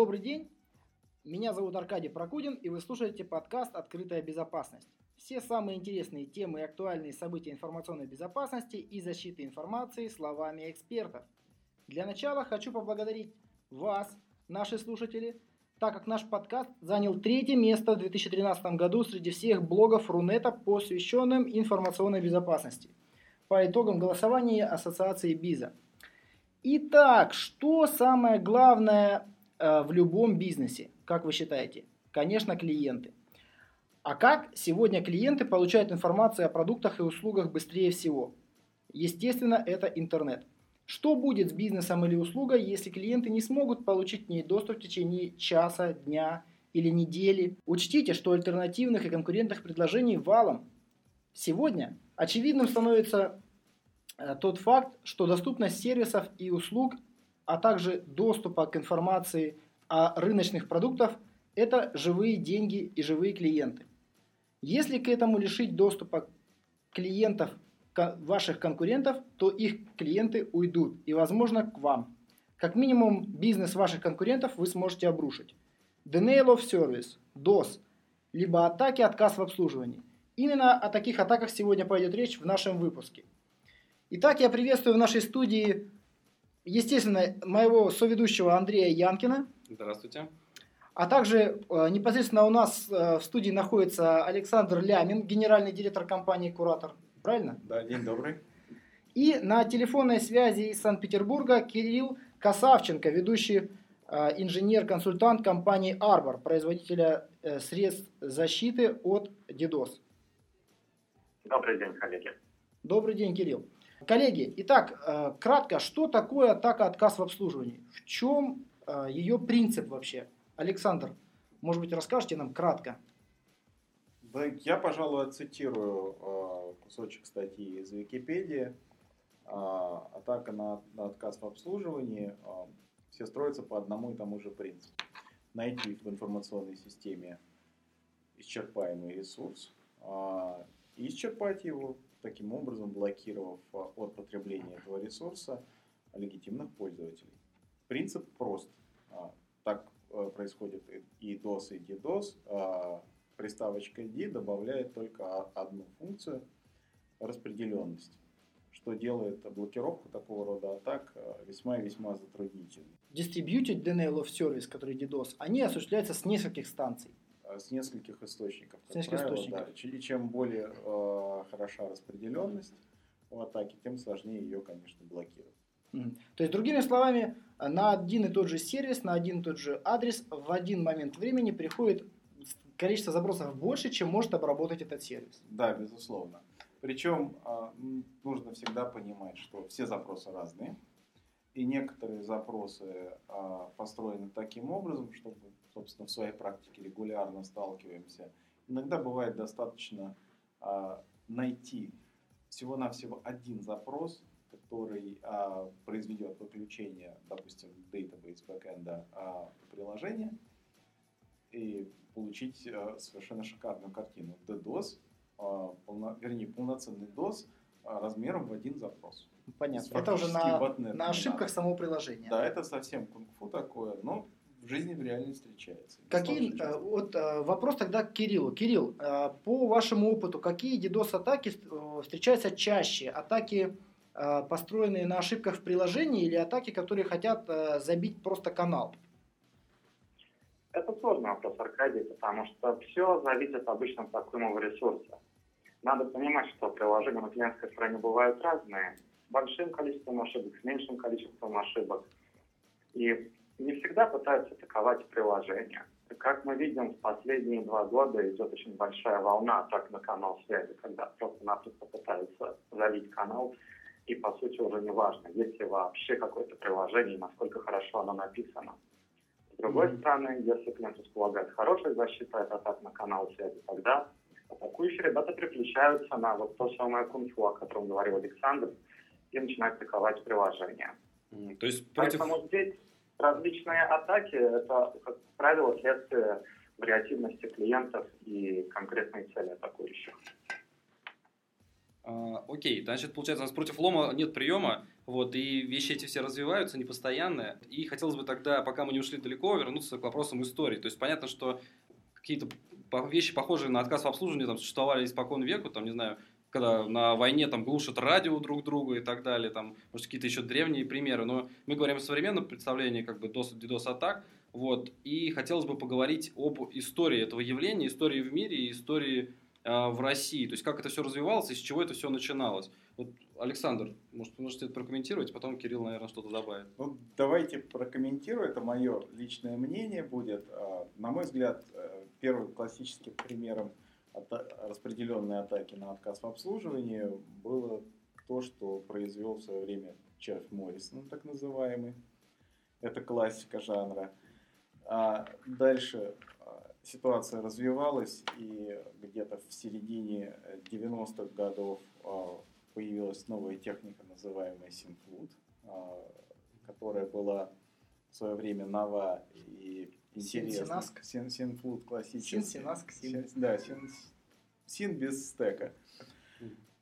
Добрый день, меня зовут Аркадий Прокудин, и вы слушаете подкаст «Открытая безопасность». Все самые интересные темы и актуальные события информационной безопасности и защиты информации словами экспертов. Для начала хочу поблагодарить вас, наши слушатели, так как наш подкаст занял третье место в 2013 году среди всех блогов Рунета, посвященным информационной безопасности, по итогам голосования Ассоциации БИЗа. Итак, что самое главное в любом бизнесе, как вы считаете? Конечно, клиенты. А как сегодня клиенты получают информацию о продуктах и услугах быстрее всего? Естественно, это интернет. Что будет с бизнесом или услугой, если клиенты не смогут получить к ней доступ в течение часа, дня или недели? Учтите, что альтернативных и конкурентных предложений валом. Сегодня очевидным становится э, тот факт, что доступность сервисов и услуг, а также доступа к информации о рыночных продуктах – это живые деньги и живые клиенты. Если к этому лишить доступа клиентов ваших конкурентов, то их клиенты уйдут и, возможно, к вам. Как минимум, бизнес ваших конкурентов вы сможете обрушить. Denial of Service, DOS, либо атаки, отказ в обслуживании. Именно о таких атаках сегодня пойдет речь в нашем выпуске. Итак, я приветствую в нашей студии, естественно, моего соведущего Андрея Янкина. Здравствуйте. А также э, непосредственно у нас э, в студии находится Александр Лямин, генеральный директор компании «Куратор». Правильно? Да, день добрый. И на телефонной связи из Санкт-Петербурга Кирилл Касавченко, ведущий э, инженер-консультант компании Arbor, производителя э, средств защиты от DDoS. Добрый день, коллеги. Добрый день, Кирилл. Коллеги, итак, э, кратко, что такое атака отказ в обслуживании? В чем ее принцип вообще? Александр, может быть, расскажете нам кратко? Да, я, пожалуй, цитирую э, кусочек статьи из Википедии. Э, атака на, на отказ в обслуживании. Э, все строятся по одному и тому же принципу. Найти в информационной системе исчерпаемый ресурс э, и исчерпать его, таким образом блокировав от потребления этого ресурса легитимных пользователей. Принцип прост. Так происходит и DOS, и DDoS приставочка D добавляет только одну функцию – распределенность, что делает блокировку такого рода атак э, весьма и весьма затруднительной. Distributed Denial of Service, который DDoS, они осуществляются с нескольких станций. Э, с нескольких источников. С нескольких правило, источников. Да. И чем более э, хороша распределенность у атаки, тем сложнее ее, конечно, блокировать. Mm-hmm. То есть, другими словами, на один и тот же сервис, на один и тот же адрес в один момент времени приходит количество запросов больше, чем может обработать этот сервис. Да, безусловно. Причем а, нужно всегда понимать, что все запросы разные. И некоторые запросы а, построены таким образом, чтобы, собственно, в своей практике регулярно сталкиваемся. Иногда бывает достаточно а, найти всего-навсего один запрос, который произведет выключение, допустим, database бэкэнда приложения, и получить э, совершенно шикарную картину. DDoS, э, полно, вернее, полноценный DOS э, размером в один запрос. Понятно. Это уже на, на ошибках да. самого приложения. Да, это совсем кунг-фу такое, но в жизни в реальности встречается. Какие, вот вопрос тогда к Кириллу. Кирилл, по вашему опыту, какие DDoS-атаки встречаются чаще? Атаки, построенные на ошибках в приложении или атаки, которые хотят забить просто канал? Это сложный вопрос, Аркадий, потому что все зависит обычно от такого ресурса. Надо понимать, что приложения на клиентской стороне бывают разные, с большим количеством ошибок, с меньшим количеством ошибок. И не всегда пытаются атаковать приложение. Как мы видим, в последние два года идет очень большая волна атак на канал связи, когда просто-напросто пытаются залить канал, и по сути уже не важно, есть ли вообще какое-то приложение насколько хорошо оно написано. С другой mm-hmm. стороны, если клиент располагает хорошей защитой от атак на канал связи, тогда атакующие ребята переключаются на вот то самое кунг-фу, о котором говорил Александр, и начинают атаковать приложение. Mm, то есть против... Поэтому здесь различные атаки – это, как правило, следствие вариативности клиентов и конкретной цели атакующих. А, окей, значит, получается, у нас против лома нет приема, вот, и вещи эти все развиваются, непостоянные. И хотелось бы тогда, пока мы не ушли далеко, вернуться к вопросам истории. То есть понятно, что какие-то вещи, похожие на отказ в обслуживании, там, существовали испокон веку, там, не знаю, когда на войне там глушат радио друг друга и так далее, там, может, какие-то еще древние примеры, но мы говорим о современном представлении, как бы, DDoS-атак, вот, и хотелось бы поговорить об истории этого явления, истории в мире и истории э, в России, то есть как это все развивалось и с чего это все начиналось. Вот, Александр, может, вы можете это прокомментировать, потом Кирилл, наверное, что-то добавит. Ну, давайте прокомментирую, это мое личное мнение будет. А, на мой взгляд, э, первым классическим примером распределенной атаки на отказ в обслуживании было то, что произвел в свое время Червь Моррисон, так называемый. Это классика жанра. А дальше а, ситуация развивалась, и где-то в середине 90-х годов а, появилась новая техника, называемая Синфлут, а, которая была в свое время нова и интересна. Син, Синфлут классический. Син, Синаск, Син. Да, син, син без стека.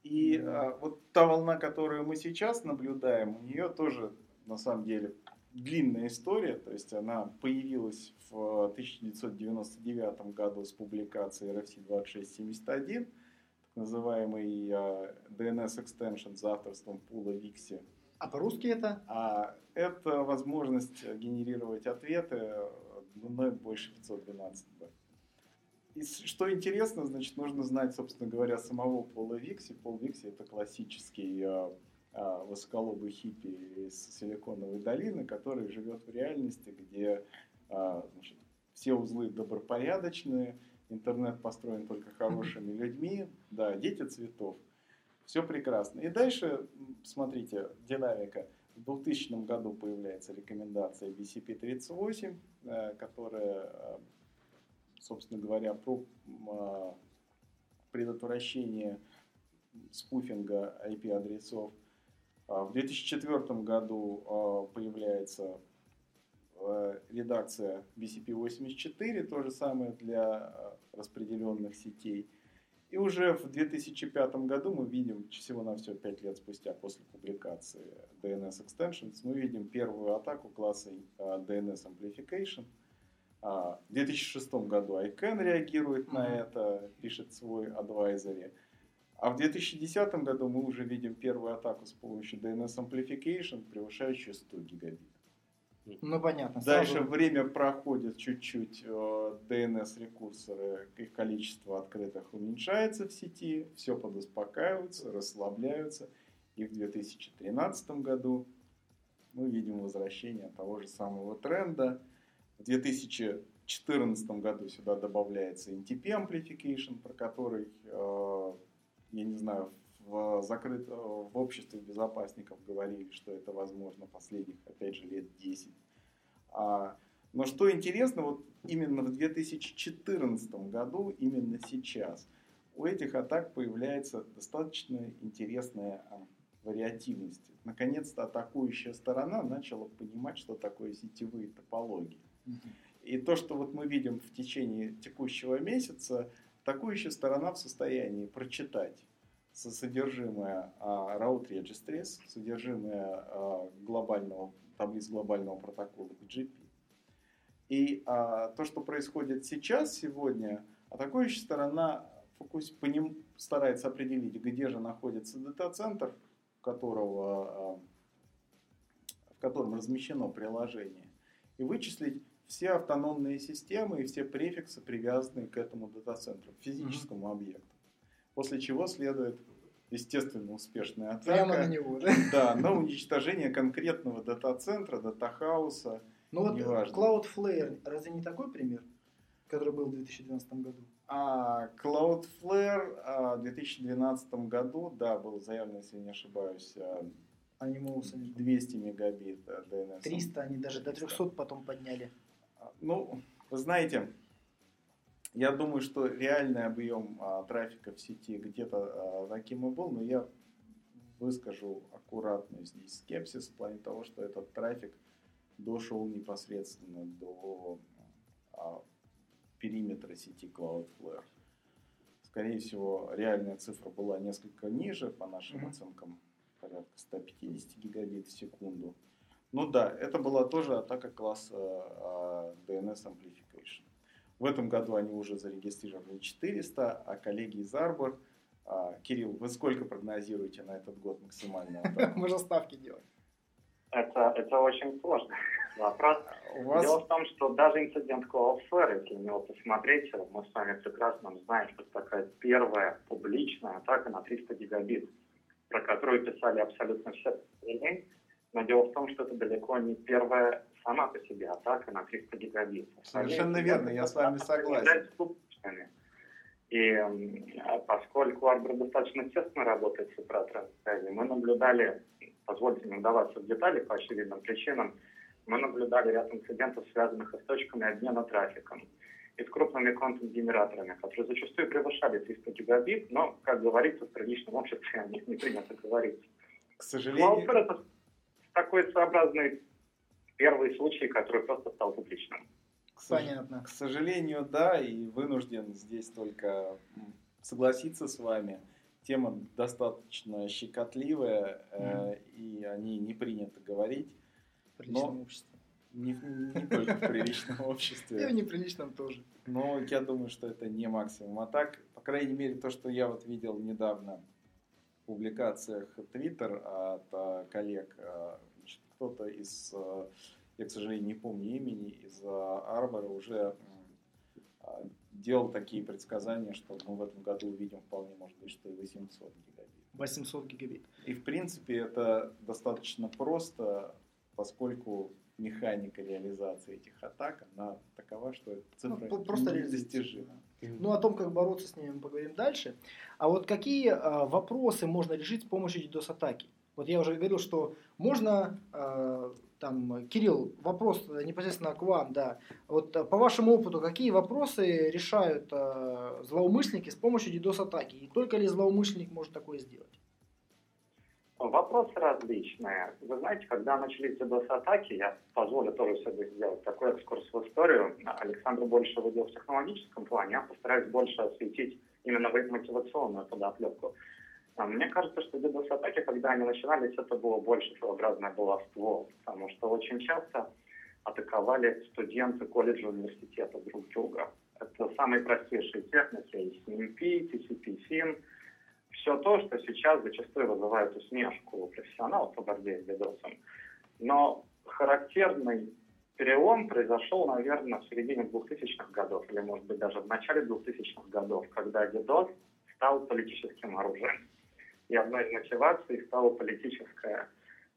И а, вот та волна, которую мы сейчас наблюдаем, у нее тоже на самом деле длинная история, то есть она появилась в 1999 году с публикацией RFC 2671, так называемый DNS extension с авторством Пула Викси. А по-русски это? А это возможность генерировать ответы длиной больше 512 б. И что интересно, значит, нужно знать, собственно говоря, самого Пола Викси. Пол Викси это классический uh, а, высоколобый хиппи из Силиконовой долины, который живет в реальности, где а, значит, все узлы добропорядочные, интернет построен только хорошими людьми, да, дети цветов. Все прекрасно. И дальше, смотрите, динамика. В 2000 году появляется рекомендация BCP38, э, которая, э, собственно говоря, про а, предотвращение спуфинга IP-адресов – а, в 2004 году а, появляется редакция BCP84, то же самое для распределенных сетей. И уже в 2005 году мы видим, всего на все 5 лет спустя после публикации DNS Extensions, мы видим первую атаку класса DNS Amplification. В 2006 году ICANN реагирует mm-hmm. на это, пишет свой адвайзере. А в 2010 году мы уже видим первую атаку с помощью DNS Amplification, превышающую 100 гигабит. Ну, понятно. Дальше сразу... время проходит чуть-чуть, DNS-рекурсоры, э, их количество открытых уменьшается в сети, все подуспокаиваются, расслабляются. И в 2013 году мы видим возвращение того же самого тренда. В 2014 году сюда добавляется NTP Amplification, про который э, я не знаю, в, закрыт, в обществе безопасников говорили, что это возможно последних, опять же, лет 10. А, но что интересно, вот именно в 2014 году, именно сейчас, у этих атак появляется достаточно интересная а, вариативность. Наконец-то атакующая сторона начала понимать, что такое сетевые топологии. И то, что вот мы видим в течение текущего месяца, атакующая сторона в состоянии прочитать содержимое а, route registries, содержимое а, глобального, таблиц глобального протокола BGP. И а, то, что происходит сейчас, сегодня, атакующая сторона фокус, по ним старается определить, где же находится дата-центр, которого, в котором размещено приложение, и вычислить все автономные системы и все префиксы, привязанные к этому дата-центру, к физическому mm-hmm. объекту. После чего следует, естественно, успешная атака. Прямо на него, да? Да, на уничтожение конкретного дата-центра, дата-хауса. Ну вот неважно. Cloudflare, разве не такой пример, который был в 2012 году? А, Cloudflare а, в 2012 году, да, был заявлен, если не ошибаюсь, а, они 200 мегабит DNS. 300, они даже 300. до 300 потом подняли. Ну, вы знаете, я думаю, что реальный объем а, трафика в сети где-то а, таким и был, но я выскажу аккуратный здесь скепсис в плане того, что этот трафик дошел непосредственно до а, периметра сети Cloudflare. скорее всего, реальная цифра была несколько ниже, по нашим Мгм. оценкам, порядка 150 гигабит в секунду. Ну да, это была тоже атака класса а, DNS Amplification. В этом году они уже зарегистрировали 400, а коллеги из Arbor, а, Кирилл, вы сколько прогнозируете на этот год? Мы же ставки делаем. Это, это очень сложный вопрос. У вас Дело в том, что даже инцидент Cloudflare, если на него посмотреть, мы с вами прекрасно знаем, что это такая первая публичная атака на 300 гигабит, про которую писали абсолютно все. Но дело в том, что это далеко не первая сама по себе атака на 300 гигабит. Совершенно верно, я с вами согласен. И а поскольку Arbor достаточно тесно работает с операторами связи, мы наблюдали, позвольте не вдаваться в детали по очевидным причинам, мы наблюдали ряд инцидентов, связанных с точками обмена трафиком, и с крупными контент-генераторами, которые зачастую превышали 300 гигабит, но, как говорится, в приличном обществе о них не принято говорить. к сожалению, Cloudflare это такой своеобразный первый случай, который просто стал публичным. Понятно. К сожалению, да, и вынужден здесь только согласиться с вами. Тема достаточно щекотливая, э, и о ней не принято говорить. В приличном Но- обществе. Не, не только в приличном И в обществе. неприличном тоже. Но я думаю, что это не максимум атак. По крайней мере, то, что я вот видел недавно в публикациях Twitter от а, коллег, а, кто-то из, а, я, к сожалению, не помню имени, из Арбора уже а, делал такие предсказания, что мы в этом году увидим вполне, может быть, что и 800 гигабит. 800 гигабит. И, в принципе, это достаточно просто, поскольку механика реализации этих атак, она такова, что эта цифра Ну, просто недостижима. Ну, о том, как бороться с ними, мы поговорим дальше. А вот какие а, вопросы можно решить с помощью DDoS-атаки? Вот я уже говорил, что можно, а, там, Кирилл, вопрос непосредственно к вам, да. Вот а, по вашему опыту, какие вопросы решают а, злоумышленники с помощью DDoS-атаки? И только ли злоумышленник может такое сделать? Вопросы различные. Вы знаете, когда начались DDoS-атаки, я позволю тоже себе сделать такой экскурс в историю. Александр больше выделил в технологическом плане, я постараюсь больше осветить именно мотивационную подоплеку. А Мне кажется, что DDoS-атаки, когда они начинались, это было больше своеобразное баловство, потому что очень часто атаковали студенты колледжа университета друг друга. Это самые простейшие техники, SNMP, TCP-SIM, все то, что сейчас зачастую вызывает усмешку у профессионалов по борьбе с DDoS. Но характерный перелом произошел, наверное, в середине 2000-х годов, или, может быть, даже в начале 2000-х годов, когда DDoS стал политическим оружием. И одной из мотиваций стала политическая.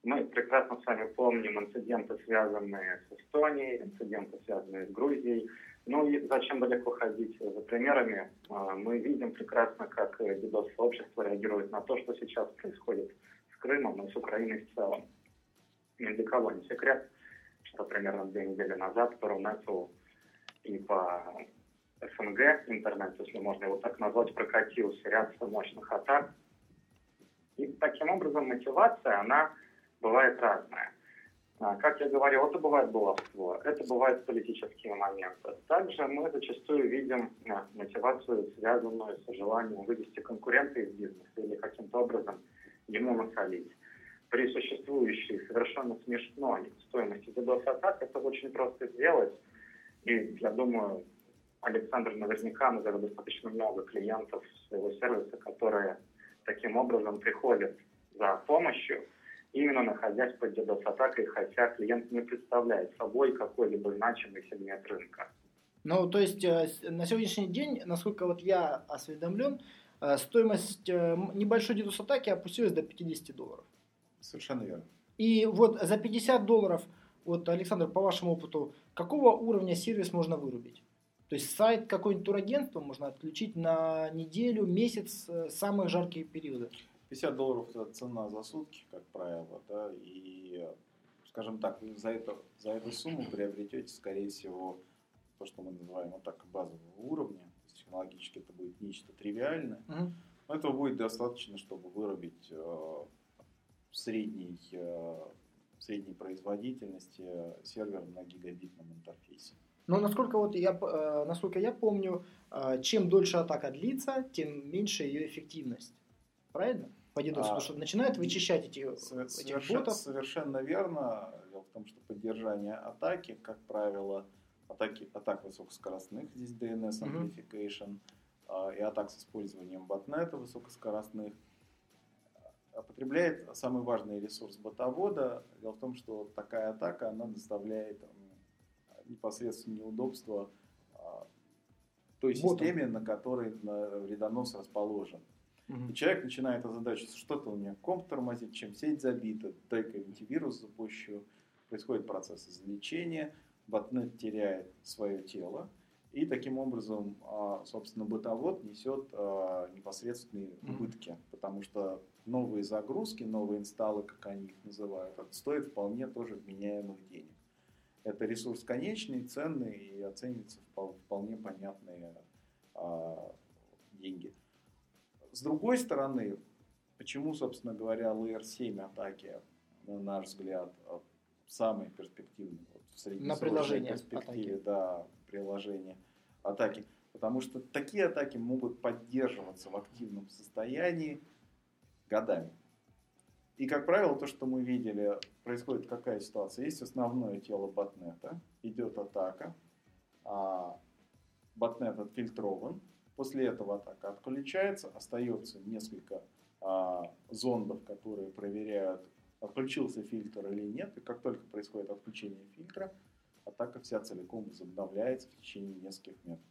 Мы прекрасно с вами помним инциденты, связанные с Эстонией, инциденты, связанные с Грузией. Ну и зачем далеко ходить за примерами? А, Мы видим прекрасно, как DDoS-сообщество реагирует на то, что сейчас происходит с Крымом и с Украиной в целом. Ни для кого не секрет, что примерно две недели назад по Рунету и по СНГ интернет, если можно его так назвать, прокатился ряд мощных атак. И таким образом мотивация, она бывает разная. А, Как я говорил, это бывает баловство, это бывают политические моменты. Также мы зачастую видим а, мотивацию, связанную с желанием вывести конкурента из бизнеса или каким-то образом ему насолить. При существующей совершенно смешной стоимости DDoS-атак это очень просто сделать. И я думаю, Александр наверняка назовет достаточно много клиентов своего сервиса, которые таким образом приходят за помощью, именно находясь под DDoS-атакой, хотя клиент не представляет собой какой-либо значимый сегмент рынка. Ну, то есть э, на сегодняшний день, насколько вот я осведомлен, э, стоимость э, небольшой DDoS-атаки опустилась до 50 долларов. Совершенно верно. И вот за 50 долларов, вот, Александр, по вашему опыту, какого уровня сервис можно вырубить? То есть сайт какое-нибудь турагентства можно отключить на неделю, месяц, э, самые жаркие периоды. 50 долларов это цена за сутки, как правило, да, и, скажем так, за, это, за эту сумму приобретете, скорее всего, то, что мы называем вот так базового уровня. То есть технологически это будет нечто тривиальное. Мгм. Но этого будет достаточно, чтобы вырубить э, средней, э, средней производительности сервер на гигабитном интерфейсе. Но насколько вот я, э, насколько я помню, э, чем дольше атака длится, тем меньше ее эффективность. Правильно? По DDoS, А, потому что начинает вычищать эти, Совер- этих совершенно, ботов. совершенно верно. Дело в том, что поддержание атаки, как правило, атаки, атак высокоскоростных, здесь DNS amplification, а, и атак с использованием ботнета высокоскоростных, потребляет самый важный ресурс ботовода. Дело в том, что такая атака, она доставляет м, непосредственно неудобства а, той Ботам. системе, на которой вредонос расположен. Мгм. И человек начинает озадачиваться, что-то у меня комп тормозит, чем сеть забита, дай-ка антивирус запущу. Происходит процесс излечения, ботнет теряет свое тело, и таким образом, а, собственно, бытовод несет а, непосредственные убытки, потому что новые загрузки, новые инсталлы, как они их называют, это стоит вполне тоже вменяемых денег. Это ресурс конечный, ценный и оценивается впол- вполне понятные а, деньги. С другой стороны, почему, собственно говоря, Layer 7 атаки, на наш взгляд, э, самые перспективные вот, в среднесрочной перспективе да, приложения атаки? Потому что такие атаки могут поддерживаться в активном состоянии годами. И, как правило, то, что мы видели, происходит какая ситуация? Есть основное тело ботнета, идет атака, а ботнет отфильтрован, после этого атака отключается, остается несколько а, зондов, которые проверяют, отключился фильтр или нет, и как только происходит отключение фильтра, атака вся целиком возобновляется в течение нескольких метров.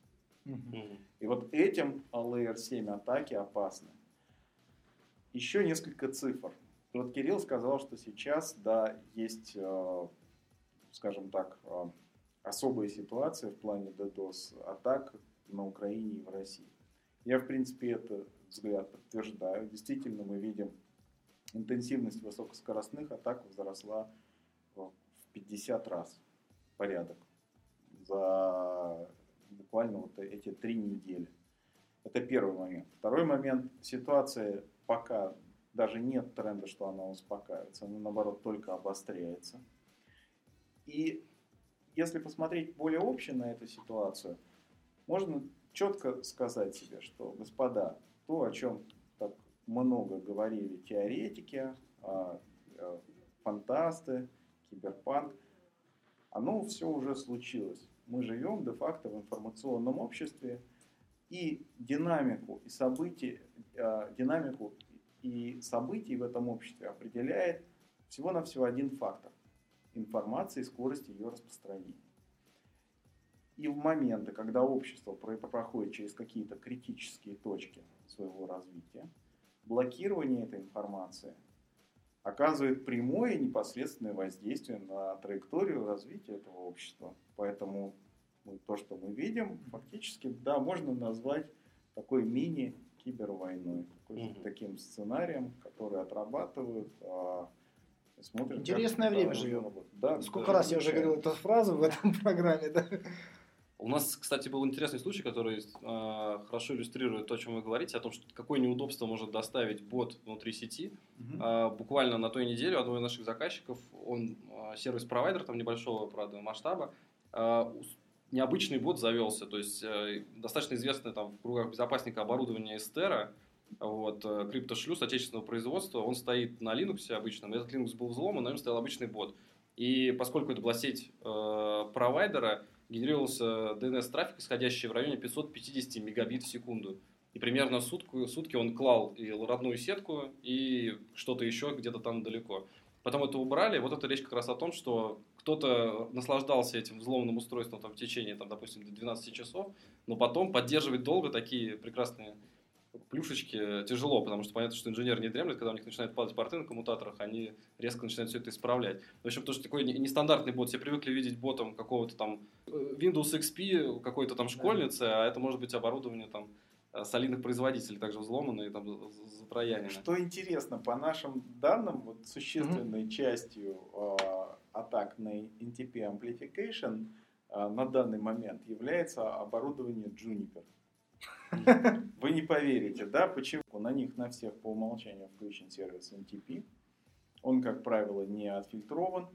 И вот этим Layer 7 атаки опасны. Еще несколько цифр. Вот Кирилл сказал, что сейчас, да, есть, э, скажем так, э, особая ситуация в плане DDoS атак на Украине и в России. Я, в принципе, этот взгляд подтверждаю. Действительно, мы видим, интенсивность высокоскоростных атак возросла в 50 раз порядок за буквально вот эти три недели. Это первый момент. Второй момент. Ситуация пока даже нет тренда, что она успокаивается. Она, наоборот, только обостряется. И если посмотреть более обще на эту ситуацию, можно четко сказать себе, что, господа, то, о чем так много говорили теоретики, а, э, фантасты, киберпанк, оно все уже случилось. Мы живем де-факто в информационном обществе, и динамику и события, э, динамику и событий в этом обществе определяет всего-навсего один фактор – информация и скорость ее распространения. И в моменты, когда общество про- проходит через какие-то критические точки своего развития, блокирование этой информации оказывает прямое и непосредственное воздействие на траекторию развития этого общества. Поэтому мы- то, что мы видим, фактически, да, можно назвать такой мини-кибервойной, такой- Мгм. таким сценарием, который отрабатывают, а, смотрят, как Интересное это время живем. работать. Да, Сколько да, раз я уже говорил эту фразу в этом программе, да? У нас, кстати, был интересный случай, который э, хорошо иллюстрирует то, о чем вы говорите, о том, что какое неудобство может доставить бот внутри сети. Мгм. А, буквально на той неделе у одного из наших заказчиков, он а, сервис-провайдер, там небольшого, правда, масштаба, ус- необычный бот завелся, то есть э, достаточно известное там в кругах безопасника оборудование Эстера, вот, э, криптошлюз отечественного производства, он стоит на Linux обычном, этот Linux был взломан, на нем стоял обычный бот. И поскольку это была сеть э, провайдера, генерировался DNS-трафик, исходящий в районе 550 мегабит в секунду. И примерно сутку, сутки он клал и родную сетку, и что-то еще где-то там далеко. Потом это убрали. Вот эта речь как раз о том, что кто-то наслаждался этим взломанным устройством там, в течение, там, допустим, 12 часов, но потом поддерживать долго такие прекрасные плюшечки тяжело, потому что понятно, что инженеры не дремлют, когда у них начинают падать порты на коммутаторах, они резко начинают все это исправлять. В общем, потому что такой не- нестандартный бот, все привыкли видеть ботом какого-то там э, Windows XP какой-то там школьницы, а это может быть оборудование там э, солидных производителей, также взломанные, там, затроянины. Что интересно, по нашим данным, вот существенной частью э, атак на NTP Amplification э, на данный момент является оборудование Juniper. Вы не поверите, да, почему? На них на всех по умолчанию включен сервис NTP. Он, как правило, не отфильтрован.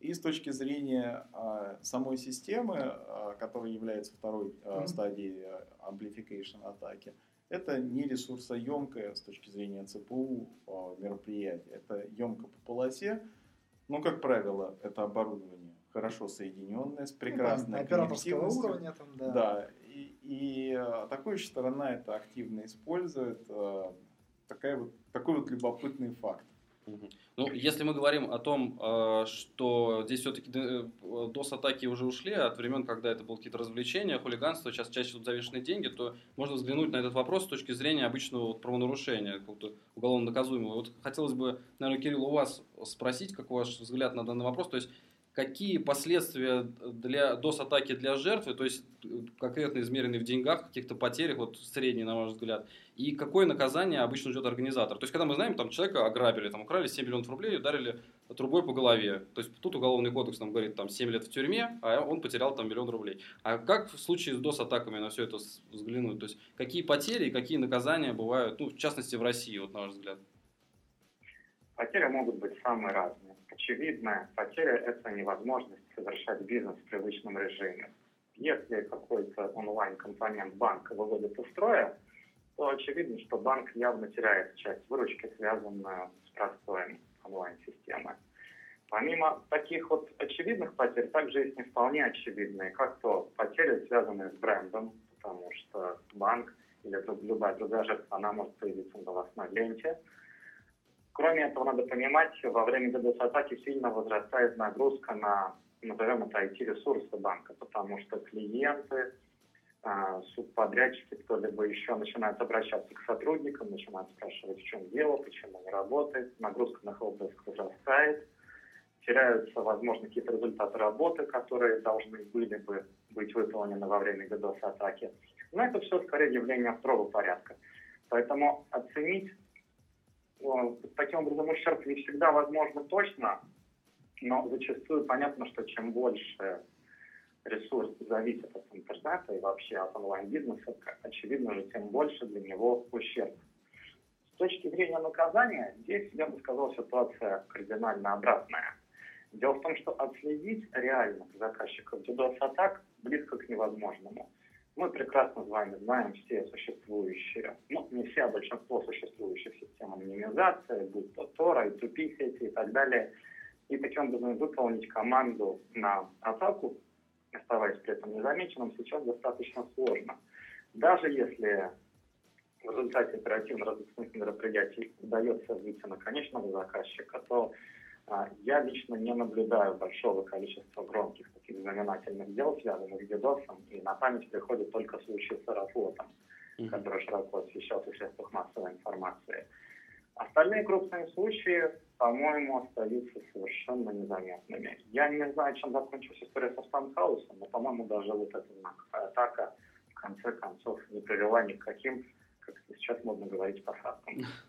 И с точки зрения а, самой системы, а, которая является второй а, стадией а, amplification атаки, это не ресурсоемкое с точки зрения ЦПУ а, мероприятие. Это емко по полосе, но, как правило, это оборудование хорошо соединенное, с прекрасной ну, да, операторского уровня там, да. Да, и, а, атакующая сторона это активно использует. а, Такая вот, такой вот любопытный факт. Ну, если мы говорим о том, э, что здесь все-таки DOS-атаки уже ушли от времен, когда это было какие-то развлечения, хулиганство, сейчас чаще тут завешены деньги, то можно взглянуть на этот вопрос с точки зрения обычного вот правонарушения, какого-то уголовно наказуемого. Вот хотелось бы, наверное, Кирилл, у вас спросить, как ваш взгляд на данный вопрос, то есть какие последствия для DOS-атаки для жертвы, то есть э, конкретно измеренные в деньгах, каких-то потерях, вот средний, на ваш взгляд, и какое наказание обычно ждет организатор. То есть, когда мы знаем, там человека ограбили, там украли 7 миллионов рублей и ударили трубой по голове. То есть, тут уголовный кодекс нам говорит, там, 7 лет в тюрьме, а он потерял там миллион рублей. А как в случае с DOS-атаками на все это взглянуть? То есть, какие потери и какие наказания бывают, ну, в частности, в России, вот, на ваш взгляд? Потери могут быть самые разные. Очевидная потеря – это невозможность совершать бизнес в привычном режиме. Если какой-то онлайн-компонент банка выводит из строя, то очевидно, что банк явно теряет часть выручки, связанную с простоем онлайн-системы. Помимо таких вот очевидных потерь, также есть не вполне очевидные, как то потери, связанные с брендом, потому что банк или любая другая жертва, она может появиться на новостной ленте. Кроме этого, надо понимать, во время DDoS-атаки сильно возрастает нагрузка на, назовем это, IT-ресурсы банка, потому что клиенты, а, субподрядчики, кто-либо еще начинают обращаться к сотрудникам, начинают спрашивать, в чем дело, почему не работает, нагрузка на helpdesk возрастает, теряются, возможно, какие-то результаты работы, которые должны были бы быть выполнены во время DDoS-атаки. Но это все скорее явление второго порядка. Поэтому оценить таким образом ущерб не всегда возможно точно, но зачастую понятно, что чем больше ресурс зависит от интернета и вообще от онлайн-бизнеса, очевидно же, тем больше для него ущерб. С точки зрения наказания, здесь, я бы сказал, ситуация кардинально обратная. Дело в том, что отследить реальных заказчиков DDoS-атак близко к невозможному. Мы прекрасно с вами знаем все существующие, ну, не все, а большинство существующих систем анонимизации, будь то Tor, I2P сети и так далее. И таким образом выполнить команду на атаку, оставаясь при этом незамеченным, сейчас достаточно сложно. Даже если в результате оперативно-розыскных мероприятий удается выйти на конечного заказчика, то я лично не наблюдаю большого количества громких таких знаменательных дел, связанных с DDoS, и на память приходят только случаи с Аэрофлотом, который широко освещался в средствах массовой информации. Остальные крупные случаи, по-моему, остаются совершенно незаметными. Я не знаю, чем закончилась история со Станхаусом, но, по-моему, даже вот эта знаковая атака в конце концов не привела ни к каким, как сейчас модно говорить. Да,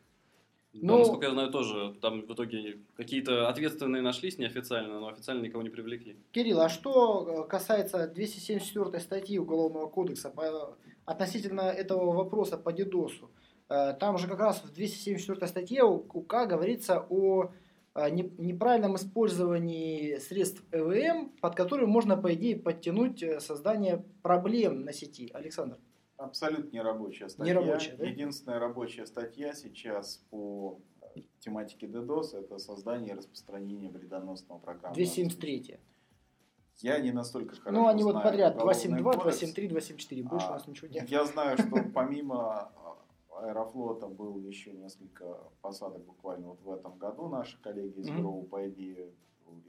Ну- насколько я знаю, тоже там в итоге какие-то ответственные нашлись неофициально, но официально никого не привлекли. Кирилл, а что э, касается 274 статьи Уголовного кодекса по- относительно этого вопроса по дедосу? э, Там же как раз в 274 статье УК говорится о э, не- неправильном использовании средств ЭВМ, под которые можно, по идее, подтянуть создание проблем на сети. Александр. Абсолютно нерабочая статья. Нерабочая, да? Единственная рабочая статья сейчас по тематике DDoS это создание и распространение вредоносного программного 273. Я не настолько хорошо Ну, они вот знаю подряд уголовный 272, кодекс. 273, 274. Больше у А, нас ничего нет. Я знаю, что помимо Аэрофлота было еще несколько посадок буквально вот в этом году. Наши коллеги из Мгм. бюро УПИ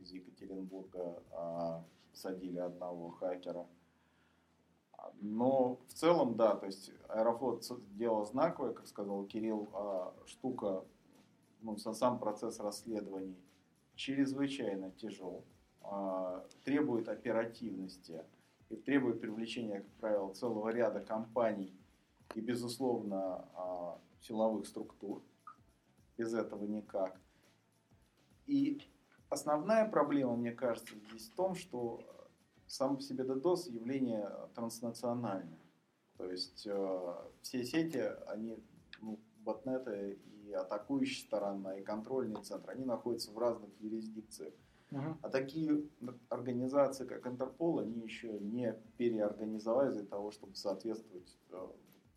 из Екатеринбурга а, садили одного хакера. Но в целом, да, то есть Аэрофлот дело знаковое, как сказал Кирилл, а штука, ну, са- сам процесс расследований чрезвычайно тяжел, а, требует оперативности и требует привлечения, как правило, целого ряда компаний и, безусловно, а, силовых структур. Без этого никак. И основная проблема, мне кажется, здесь в том, что сам по себе DDoS явление транснациональное. То есть э, все сети, они, ну, ботнеты и атакующая сторона, и контрольный центр, они находятся в разных юрисдикциях. Мгм. А такие организации, как Интерпол, они еще не переорганизовались для того, чтобы соответствовать э,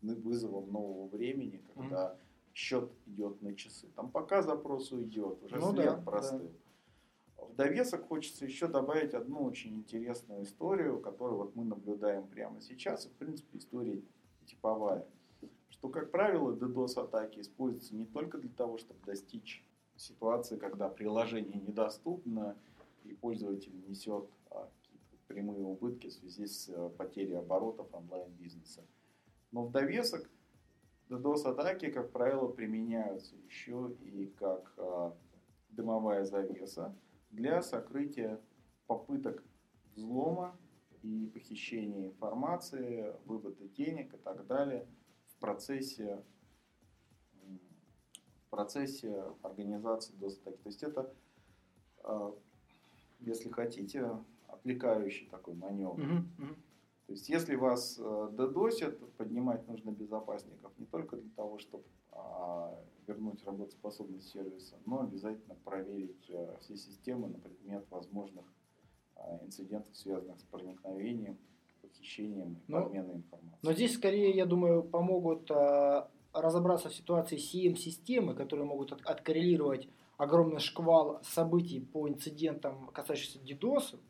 вызовам нового времени, когда счет идет на часы. Там пока запрос уйдет, уже Ну след да, простыл. В довесок хочется еще добавить одну очень интересную историю, которую вот мы наблюдаем прямо сейчас. И, в принципе, история типовая. Что, как правило, DDoS-атаки используются не только для того, чтобы достичь ситуации, когда приложение недоступно и пользователь несет а, какие-то прямые убытки в связи с а, потерей оборотов онлайн-бизнеса. Но в довесок DDoS-атаки, как правило, применяются еще и как а, дымовая завеса для сокрытия попыток взлома и похищения информации, вывода денег и так далее в процессе в процессе организации DOS-атаки. То есть это, а, если хотите, отвлекающий такой маневр. Мгм, мгм. Есть, если вас э, додосят, поднимать нужно безопасников не только для того, чтобы а, вернуть работоспособность сервиса, но обязательно проверить э, все системы на предмет возможных а, инцидентов, связанных с проникновением, похищением и Ну, подменой информации. Но здесь скорее, я думаю, помогут а, разобраться в ситуации CM-системы, которые могут от- откоррелировать огромный шквал событий по инцидентам, касающимся DDoS,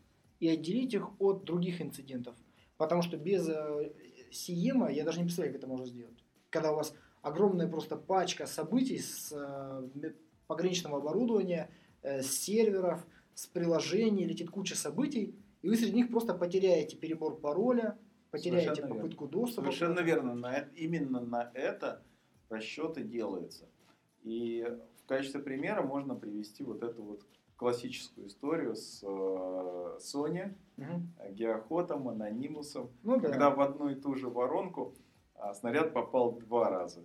и отделить их от других инцидентов. Потому что без э, CM я даже не представляю, как это можно сделать. Когда у вас огромная просто пачка событий с э, пограничного оборудования, э, с серверов, с приложений, летит куча событий, и вы среди них просто потеряете перебор пароля, потеряете Совершенно верно. попытку доступа. Совершенно верно. На именно на это расчеты делаются. И в качестве примера можно привести вот эту вот классическую историю с э, Sony, Мгм. Геохотом, Анонимусом, Ну да. когда в одну и ту же воронку а, снаряд попал два раза.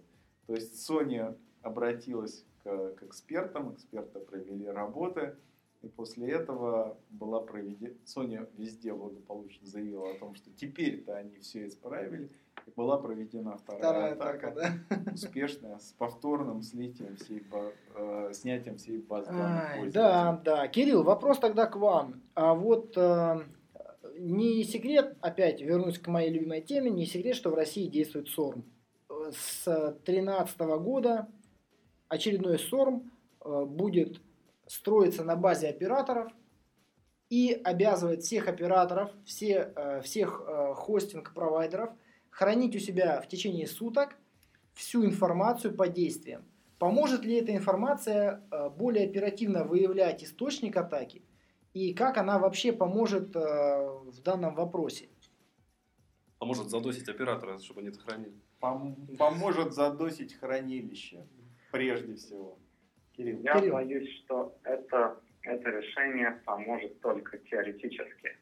То есть Sony обратилась к, к экспертам, эксперты провели работы, и после этого была проведена, Sony везде благополучно заявила о том, что теперь-то они все исправили, и была проведена вторая, Вторая атака, атака, да. успешная, с повторным слитием всей, ба- э, снятием всей баз данных да, да. Кирилл, вопрос тогда к вам. А вот э, не секрет, опять вернусь к моей любимой теме, не секрет, что в России действует СОРМ. Э, С 2013 года очередной СОРМ э, будет строиться на базе операторов и обязывает всех операторов, все, э, всех э, хостинг-провайдеров хранить у себя в течение суток всю информацию по действиям. Поможет ли эта информация э, более оперативно выявлять источник атаки и как она вообще поможет в данном вопросе? А может задосить оператора, чтобы они это хранили. Пом- поможет задосить хранилище, прежде всего. Кирилл. Я Кирилл. боюсь, что это, это решение поможет только теоретически.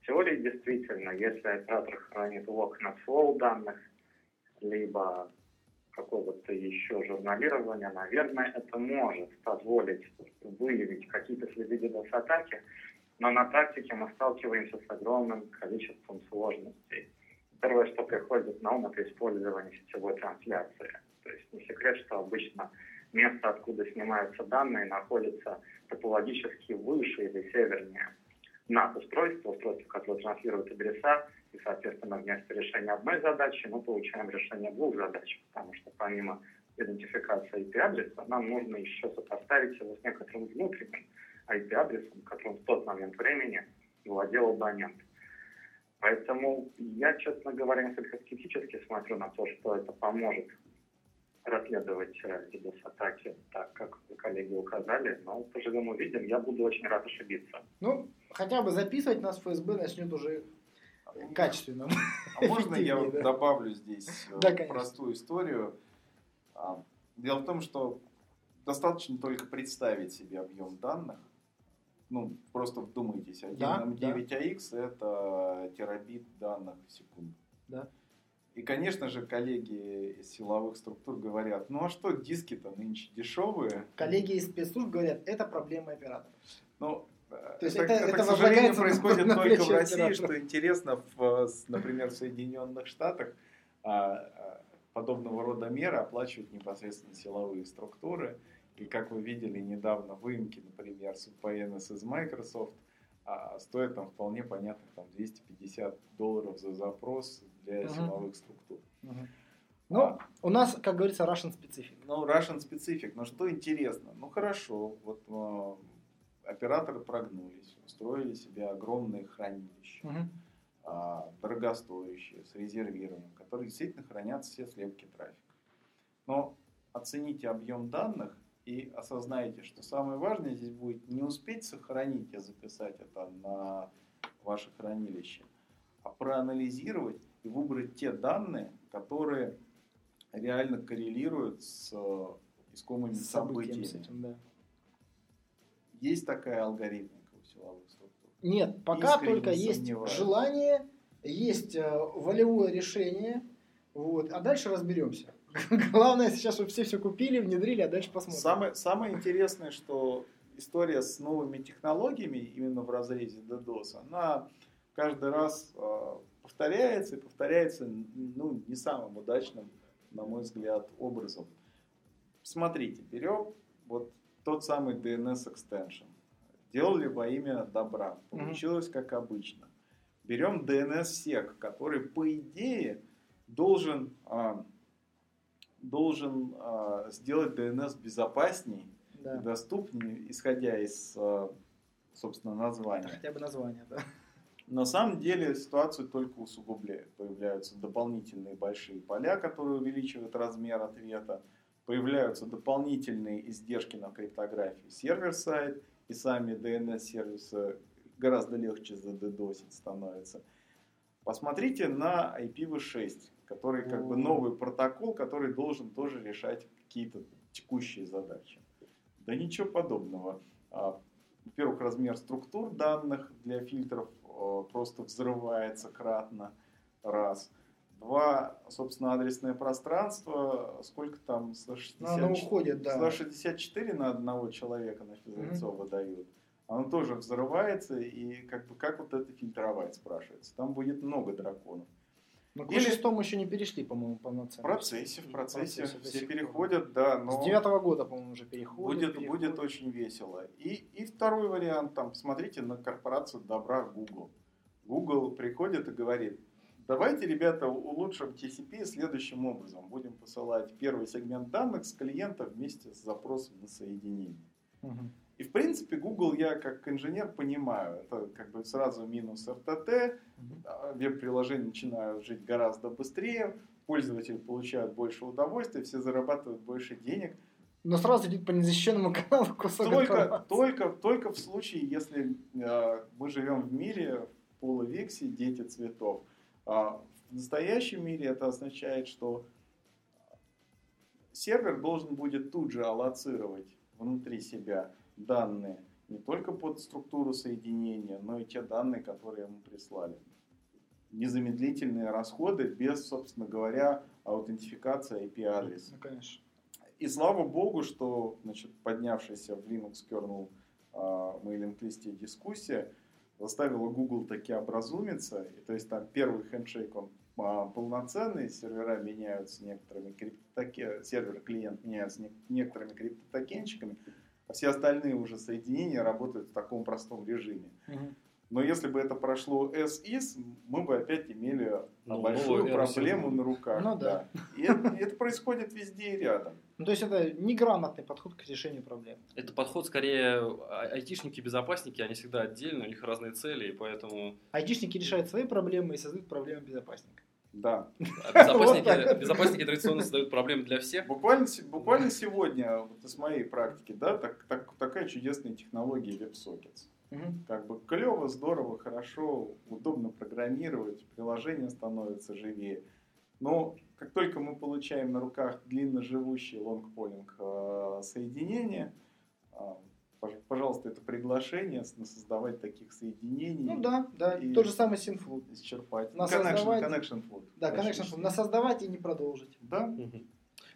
В теории действительно, если оператор хранит лог на флоу данных, либо какого-то еще журналирования, наверное, это может позволить выявить какие-то следы DDoS-атаки, но на практике мы сталкиваемся с огромным количеством сложностей. Первое, что приходит на ум, это использование сетевой трансляции. То есть не секрет, что обычно место, откуда снимаются данные, находится топологически выше или севернее над устройство, устройство, которое транслирует адреса, и, соответственно, вместо решения одной задачи мы получаем решение двух задач, потому что помимо идентификации IP-адреса, нам нужно еще сопоставить его с некоторым внутренним IP-адресом, которым в тот момент времени владел абонент. Поэтому я, честно говоря, несколько скептически смотрю на то, что это поможет расследовать э, DDoS-атаки так, как вы, коллеги, указали, но поживем увидим. Я буду очень рад ошибиться. Ну, хотя бы записывать нас ФСБ начнет уже качественно. А можно я да. добавлю здесь э, Да, простую историю? А, Дело в том, что достаточно только представить себе объем данных. Ну, просто вдумайтесь, 1 Да, M9AX это терабит данных в секунду. Да. И, конечно же, коллеги из силовых структур говорят, ну а что, диски-то нынче дешевые. Коллеги из спецслужб говорят, это проблема оператора. Ну, То есть это, это- это, это к сожалению, происходит на только в плечи России, оператора. что интересно, в, с- например, в Соединенных Штатах а, а, подобного рода меры оплачивают непосредственно силовые структуры. И как вы видели недавно, выемки, например, с VPN из Microsoft а, стоят там вполне понятно там 250 долларов за запрос для Мгм. силовых структур. Мгм. Ну, А. у нас, как говорится, Russian specific. Ну, Russian specific, но что интересно? Ну, хорошо, вот э, операторы прогнулись, устроили себе огромные хранилища, Мгм. а, дорогостоящие, с резервированием, которые действительно хранят все слепки трафика. Но оцените объем данных и осознайте, что самое важное здесь будет не успеть сохранить и записать это на ваше хранилище, а проанализировать и выбрать те данные, которые реально коррелируют с искомыми С событиями. с этим, да. Есть такая алгоритмика у силовых структур. Нет, пока Искренне только есть сомневаюсь. желание, есть э, волевое решение, вот, а дальше разберемся. Главное сейчас, все все купили, внедрили, а дальше посмотрим. Самое, самое интересное, что история с новыми технологиями, именно в разрезе DDoS, она каждый раз э, повторяется и повторяется ну, не самым удачным, на мой взгляд, образом. Смотрите, берем вот тот самый DNS extension. Делали во имя добра. Получилось как обычно. Берем DNS-сек, который, по идее, должен, а, должен а, сделать DNS безопасней и Да. доступнее, исходя из, а, собственно, Это названия. хотя бы название, да. На самом деле ситуацию только усугубляет. Появляются дополнительные большие поля, которые увеличивают размер ответа. Появляются дополнительные издержки на криптографии сервер-сайт. И сами DNS-сервисы гораздо легче задедосить становится. Посмотрите на IPv6, который как бы новый протокол, который должен тоже решать какие-то текущие задачи. Да ничего подобного. А, Во-первых, размер структур данных для фильтров э, просто взрывается кратно. Раз. Два, собственно, адресное пространство, сколько там, 164, Ну, оно уходит, да. 164 на одного человека на Физлицова дают. Оно тоже взрывается, и как бы как вот это фильтровать, спрашивается. Там будет много драконов. Но к Или- шестому еще не перешли, по-моему, В полноценно. процессе, в процессе, процессе все переходят, да, но С девятого года, по-моему, уже переходит. будет, переходит. будет очень весело. И, и второй вариант, там, посмотрите на корпорацию добра Google. Google приходит и говорит, давайте, ребята, улучшим TCP следующим образом. Будем посылать первый сегмент данных с клиента вместе с запросом на соединение. Мгм. И в принципе Google я как инженер понимаю, это как бы сразу минус RTT, а, веб-приложения начинают жить гораздо быстрее, пользователи получают больше удовольствия, все зарабатывают больше денег. Но сразу идет по незащищенному каналу кусок Только, только, только в случае, если э, мы живем в мире в полувексе, дети цветов. А в настоящем мире это означает, что сервер должен будет тут же аллоцировать внутри себя данные не только под структуру соединения, но и те данные, которые ему прислали. Незамедлительные расходы без, собственно говоря, аутентификации IP-адреса. Ну, конечно. И слава богу, что значит, поднявшаяся в Linux kernel а, мейлинг-листе дискуссия заставила Google таки образумиться. И, то есть там первый хендшейк, он а, полноценный, сервера меняются некоторыми криптотоке, сервер-клиент меняются не- некоторыми криптотокенчиками, а все остальные уже соединения работают в таком простом режиме. Но если бы это прошло as is, мы бы опять имели Ну, большую новую эру проблему на руках. Ну да. И это, это происходит везде и рядом. Ну, то есть это неграмотный подход к решению проблем. Это подход скорее а- айтишники, безопасники, они всегда отдельно, у них разные цели, и поэтому Айтишники решают свои проблемы и создают проблемы безопасника. Да. а безопасники, вот. безопасники традиционно создают проблемы для всех. Буквально, буквально сегодня, вот из моей практики, да, так, так- такая чудесная технология WebSockets. Мгм. Как бы клево, здорово, хорошо, удобно программировать, приложение становится живее. Но как только мы получаем на руках длинноживущие лонгполинг э, соединения, пож- пожалуйста, это приглашение создавать таких соединений. Ну да, да. И- Тот же самый Synflood. Исчерпать. На connection, создавать- connection flood. Да, конечно, что? на создавать и не продолжить. Да, Мгм.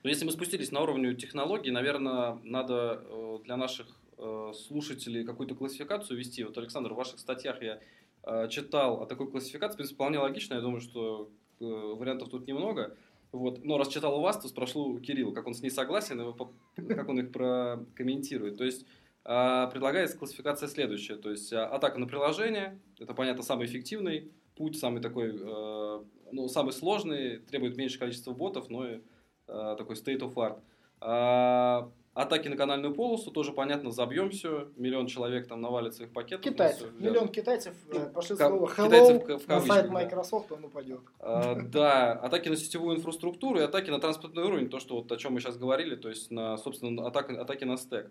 Но если мы спустились на уровень технологий, наверное, надо э, для наших э, слушателей какую-то классификацию вести. Вот, Александр, в ваших статьях я э, читал о такой классификации. В принципе, вполне логично. Я думаю, что вариантов тут немного. Вот. Но раз читал у вас, то спрошу у Кирилла, как он с ней согласен, и как он их прокомментирует. То есть а, предлагается классификация следующая. То есть а, атака на приложение, это, понятно, самый эффективный путь, самый такой, э, ну, самый сложный, требует меньше количества ботов, но и э, такой state of art. А, атаки на канальную полосу, тоже понятно, забьем все, миллион человек там навалится их пакетов. Китайцев, миллион китайцев ну, пошли слово hello в, в на сайт Microsoft, он упадет. А, да, атаки на сетевую инфраструктуру и атаки на транспортный уровень, то, что вот о чем мы сейчас говорили, то есть на, собственно, атаки, атаки на стек. А,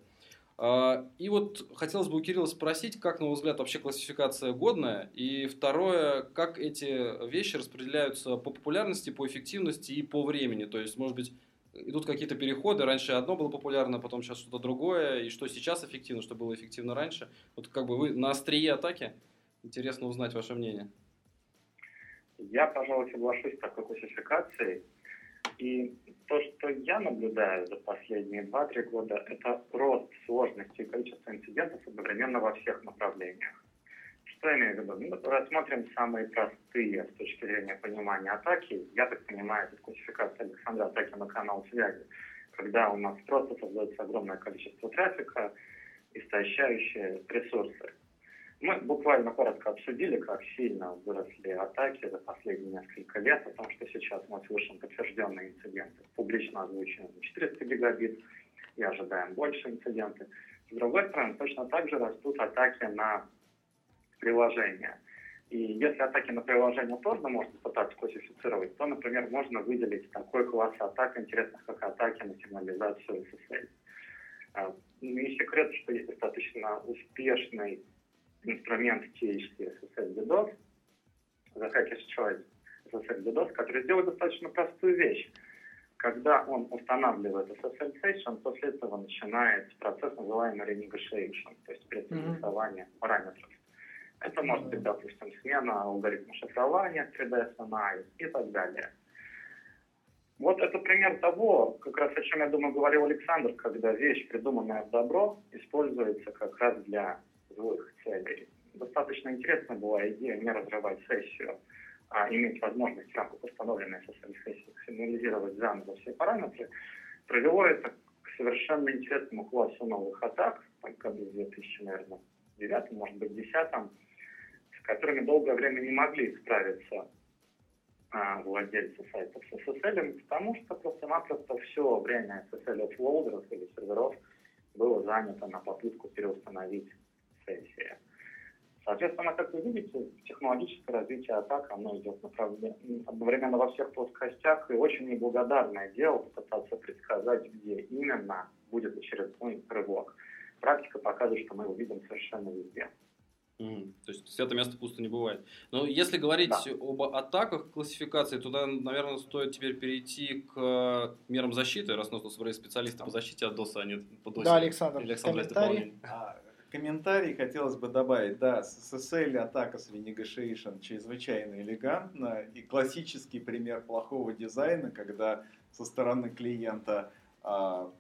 и вот хотелось бы у Кирилла спросить, как, на его взгляд, вообще классификация годная? И второе, как эти вещи распределяются по популярности, по эффективности и по времени? То есть, может быть, идут какие-то переходы, раньше одно было популярно, потом сейчас что-то другое, и что сейчас эффективно, что было эффективно раньше. Вот как бы вы на острие атаки, интересно узнать ваше мнение. Я, пожалуй, соглашусь с такой классификацией. И то, что я наблюдаю за последние 2-3 года, это рост сложности и количества инцидентов одновременно во всех направлениях. Что я имею в виду? Мы рассмотрим самые простые с точки зрения понимания атаки. Я так понимаю, это классификация Александра атаки на канал связи, когда у нас просто создается огромное количество трафика, истощающие ресурсы. Мы буквально коротко обсудили, как сильно выросли атаки за последние несколько лет, о том, что сейчас мы слышим подтвержденные инциденты, публично озвученные 400 гигабит, и ожидаем больше инциденты. С другой стороны, точно так же растут атаки на приложения. И если атаки на приложение тоже можно пытаться классифицировать, то, например, можно выделить такой класс атак, интересных как атаки на сигнализацию SSL. А, не секрет, что есть достаточно успешный инструмент THC SSL DDoS, The Hacker's Choice SSL DDoS, который делает достаточно простую вещь. Когда он устанавливает SSL Session, после этого начинается процесс, называемый renegotiation, то есть пересогласование mm-hmm. параметров. Это может быть, допустим, смена алгоритма шифрования 3D SNI и так далее. Вот это пример того, как раз о чем, я думаю, говорил Александр, когда вещь, придуманная в добро, используется как раз для злых целей. Достаточно интересная была идея не разрывать сессию, а иметь возможность в рамках установленной SSL сессии сигнализировать заново все параметры, привело это к совершенно интересному классу новых атак, в году 2000, наверное, 9, может быть, 10, с которыми долгое время не могли справиться а, владельцы сайтов с SSL, потому что просто-напросто все время SSL offloadеров или серверов было занято на попытку переустановить сессии. Соответственно, как вы видите, технологическое развитие атак, оно идет одновременно во всех плоскостях, и очень неблагодарное дело попытаться предсказать, где именно будет очередной рывок. Практика показывает, что мы его видим совершенно везде. Mm, то есть свято место пусто не бывает. Но если говорить да. об атаках классификации, туда, наверное, стоит теперь перейти к мерам защиты, раз у нас собрались специалисты по защите от DOS, а не по DOS. Да, Александр, Александр комментарий. А, комментарий хотелось бы добавить. Да, SSL атака с Renegotiation чрезвычайно элегантна. И классический пример плохого дизайна, когда со стороны клиента а,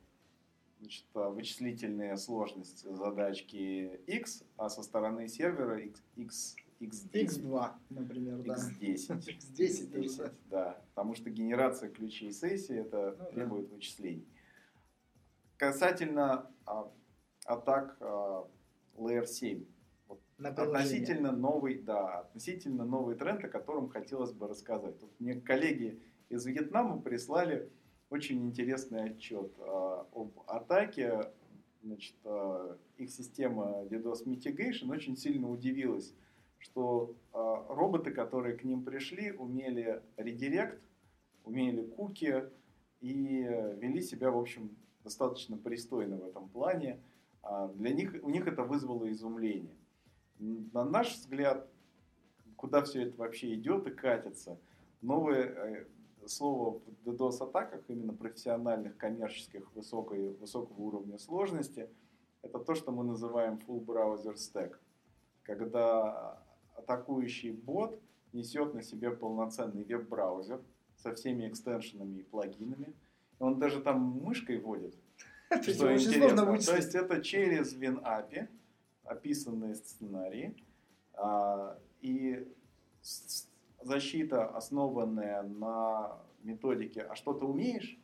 значит, вычислительные сложности задачки X, а со стороны сервера X, X X10. X2, например, да. X10. X10, X10 да. Потому что генерация ключей сессии это ну, требует да. вычислений. Касательно а, атак а, Layer 7. Вот относительно новый, да, относительно новый тренд, о котором хотелось бы рассказать. Тут мне коллеги из Вьетнама прислали очень интересный отчет а, об атаке. Значит, а, их система DDoS Mitigation очень сильно удивилась, что а, роботы, которые к ним пришли, умели редирект, умели куки и вели себя, в общем, достаточно пристойно в этом плане. Для них, у них это вызвало изумление. На наш взгляд, куда все это вообще идет и катится, новые э, слово в DDoS-атаках, именно профессиональных, коммерческих, высокой, высокого уровня сложности, это то, что мы называем full browser stack. Когда атакующий бот несет на себе полноценный веб-браузер со всеми экстеншенами и плагинами. И он даже там мышкой водит. Это что интересно. То есть это через WinAPI описанные сценарии. А, и защита, основанная на методики, а что ты умеешь,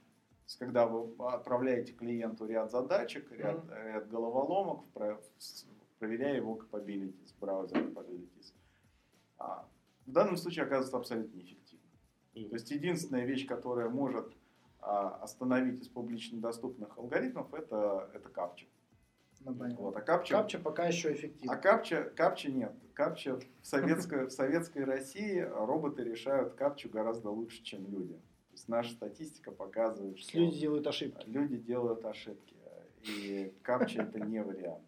когда вы отправляете клиенту ряд задачек, ряд, mm-hmm. ряд головоломок, проверяя его capabilities, браузер capabilities, а, в данном случае оказывается абсолютно неэффективно. Mm-hmm. То есть единственная вещь, которая может остановить из публично доступных алгоритмов, это, это капча. Ну, вот, а капча, капча пока еще эффективна. А капча, капча нет. Капча в советской, в советской России роботы решают капчу гораздо лучше, чем люди есть наша статистика показывает, что люди делают ошибки. Люди делают ошибки. И капча это не вариант.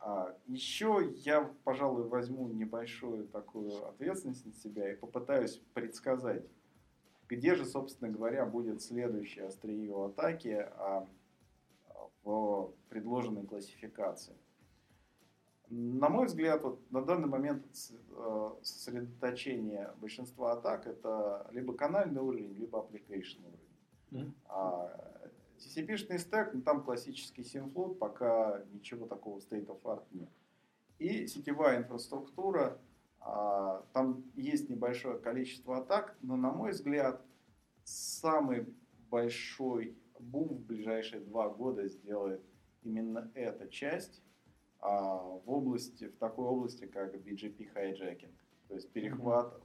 А еще я, пожалуй, возьму небольшую такую ответственность на себя и попытаюсь предсказать, где же, собственно говоря, будет следующее острие атаки а, в предложенной классификации. На мой взгляд, вот на данный момент э, сосредоточение большинства атак это либо канальный уровень, либо application уровень. Mm-hmm. А TCP-шный стек, ну, там классический Synfloat, пока ничего такого state of art нет. И сетевая инфраструктура, там есть небольшое количество атак, но, на мой взгляд, самый большой бум в ближайшие два года сделает именно эта часть а, в области, в такой области, как BGP hijacking, то есть перехват,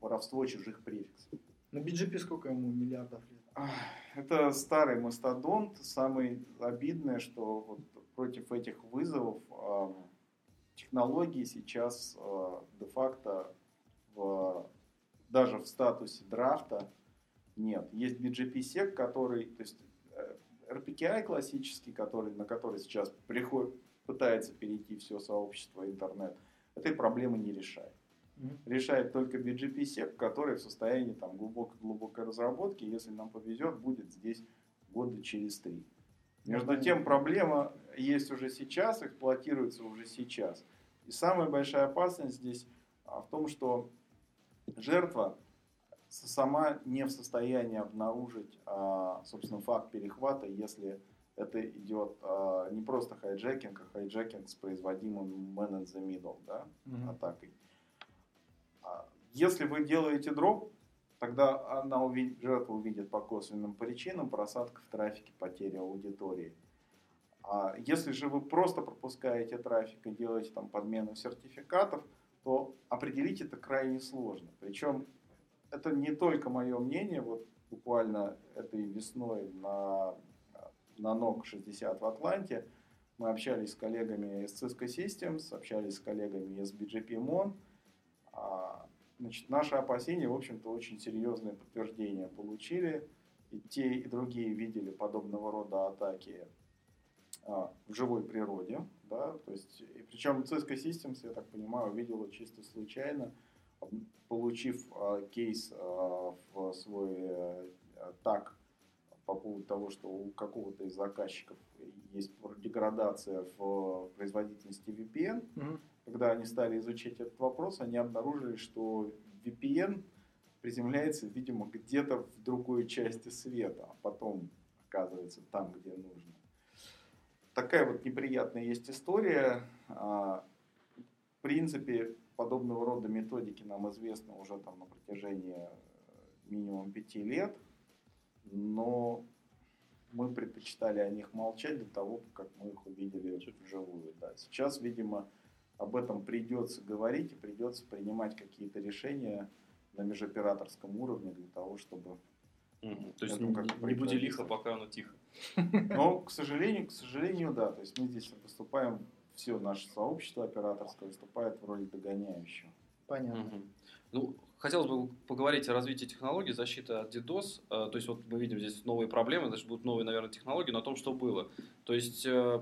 воровство чужих префиксов. На BGP сколько ему миллиардов лет? Это старый мастодонт. Самое обидное, что вот против этих вызовов технологии сейчас э, де-факто в, даже в статусе драфта нет. Есть BGP-сек, который, то есть э, RPKI классический, который, на который сейчас приходит, пытается перейти все сообщество интернет, этой проблемы не решает. Mm-hmm. Решает только BGPsec, который в состоянии там, глубокой-глубокой разработки, если нам повезет, будет здесь года через три. Между mm-hmm. тем, проблема есть уже сейчас, эксплуатируется уже сейчас. И самая большая опасность здесь а, в том, что жертва сама не в состоянии обнаружить, а, собственно, факт перехвата, если это идет а, не просто хайджекинг, а хайджекинг с производимым man in the middle, да, mm-hmm. атакой. Если вы делаете дроп, тогда она увидит, жертва увидит по косвенным причинам просадка в трафике, потеря аудитории. А если же вы просто пропускаете трафик и делаете там подмену сертификатов, то определить это крайне сложно. Причем это не только мое мнение, вот буквально этой весной на на НОК 60 в Атланте. Мы общались с коллегами из Cisco Systems, общались с коллегами из BGP Mon. А, значит, наши опасения, в общем-то, очень серьезное подтверждение получили. И те, и другие видели подобного рода атаки в живой природе. Да? То есть, и причем Cisco Systems, я так понимаю, видела чисто случайно, получив а, кейс в свой э, так по поводу того, что у какого-то из заказчиков есть деградация в производительности VPN. Mm-hmm. Когда они стали изучать этот вопрос, они обнаружили, что VPN приземляется, видимо, где-то в другой части света, а потом оказывается там, где нужно. Такая вот неприятная есть история. А, в принципе, подобного рода методики нам известны уже там на протяжении э, минимум пяти лет – но мы предпочитали о них молчать до того, как мы их увидели вживую. Да. Сейчас, видимо, об этом придется говорить и придется принимать какие-то решения на межоператорском уровне для того, чтобы То есть не, не буди лихо, пока оно тихо. Но, к сожалению, к сожалению, да. То есть мы здесь выступаем, все наше сообщество операторское выступает в роли догоняющего. Понятно. Mm-hmm. Ну, хотелось бы поговорить о развитии технологий защиты от DDoS. Э, то есть вот мы видим здесь новые проблемы, значит будут новые, наверное, технологии, но о том, что было. То есть э,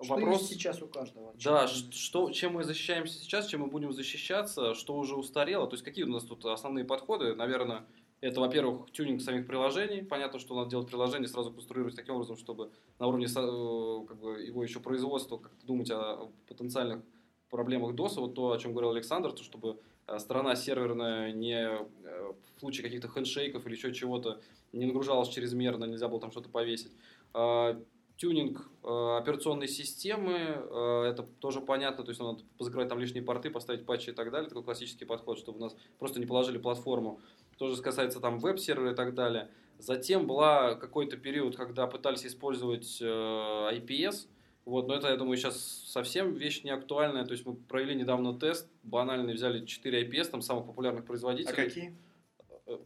что вопрос... есть сейчас у каждого. Да, что, чем мы защищаемся сейчас, чем мы будем защищаться, что уже устарело. То есть какие у нас тут основные подходы? Наверное, это, во-первых, тюнинг самих приложений. Понятно, что надо делать приложение, сразу конструировать таким образом, чтобы на уровне э, как бы, его еще производства как-то думать о потенциальных проблемах DOS. Вот то, о чем говорил Александр, то чтобы Э, сторона серверная не э, в случае каких-то хендшейков или еще чего-то не нагружалась чрезмерно, нельзя было там что-то повесить. А, тюнинг операционной системы, это тоже понятно, то есть надо позакрывать там лишние порты, поставить патчи и так далее, такой классический подход, чтобы у нас просто не положили платформу. Тоже касается там веб-сервера и так далее. Затем была какой-то период, когда пытались использовать э, IPS, вот, но это, я думаю, сейчас совсем вещь не актуальная. То есть мы провели недавно тест, банально взяли 4 IPS, там самых популярных производителей. А какие?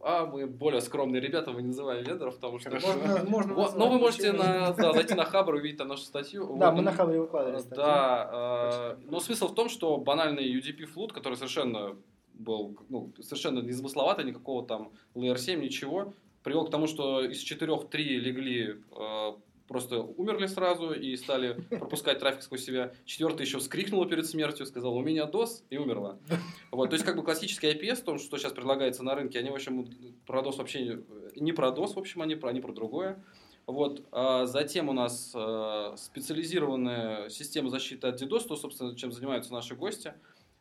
А, мы более скромные ребята, мы не называем вендоров, потому что... Можно, можно Вот, но вы можете на, да, зайти на Хабр, увидеть там нашу статью. Да, Вот, мы на Хабре выкладывали статью. Да, э, но смысл в том, что банальный UDP флут, который совершенно был ну, совершенно незамысловатый, никакого там Layer 7, ничего, привел к тому, что из четырех три легли э, просто умерли сразу и стали пропускать трафик сквозь себя. Четвертый еще вскрикнула перед смертью, сказала, у меня DOS, и умерла. Вот, то есть, как бы классический IPS, том, что сейчас предлагается на рынке, они, в общем, про DOS вообще не, не про DOS, в общем, они про, они про другое. Вот, а затем у нас э, специализированная система защиты от DDoS, то, собственно, чем занимаются наши гости.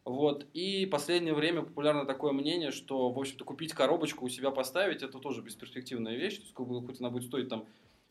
Вот, и последнее время популярно такое мнение, что, в общем-то, купить коробочку у себя поставить, это тоже бесперспективная вещь, то есть, хоть она будет стоить там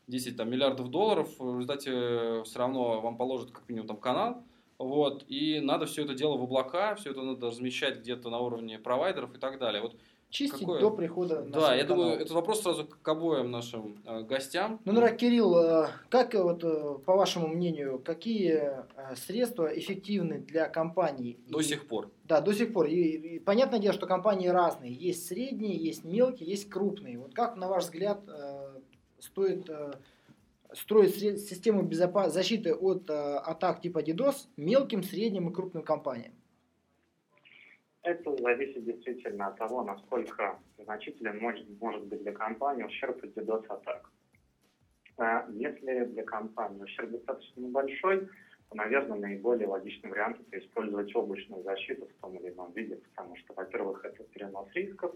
10 там, миллиардов долларов, в результате все равно вам положат как минимум там канал, вот, и надо все это дело в облака, все это надо размещать где-то на уровне провайдеров и так далее. Вот, Чистить Какое? до прихода на да, я канал. думаю, этот вопрос сразу к обоим нашим э, гостям. Ну, наверное, Кирилл, э, как э, вот, э, по вашему мнению, какие э, средства эффективны для компаний? До И- сих пор. Да, до сих пор. И, и понятное дело, что компании разные. Есть средние, есть мелкие, есть крупные. Вот как, на ваш взгляд, э, стоит э, строить сре- систему защиты от э, атак типа DDoS мелким, средним и крупным компаниям? Это зависит действительно от того, насколько значителен может, может быть для компании ущерб от DDoS-атак. А Если для компании ущерб достаточно небольшой, то, наверное, наиболее логичный вариант это использовать облачную защиту в том или ином виде, потому что, во-первых, это перенос рисков,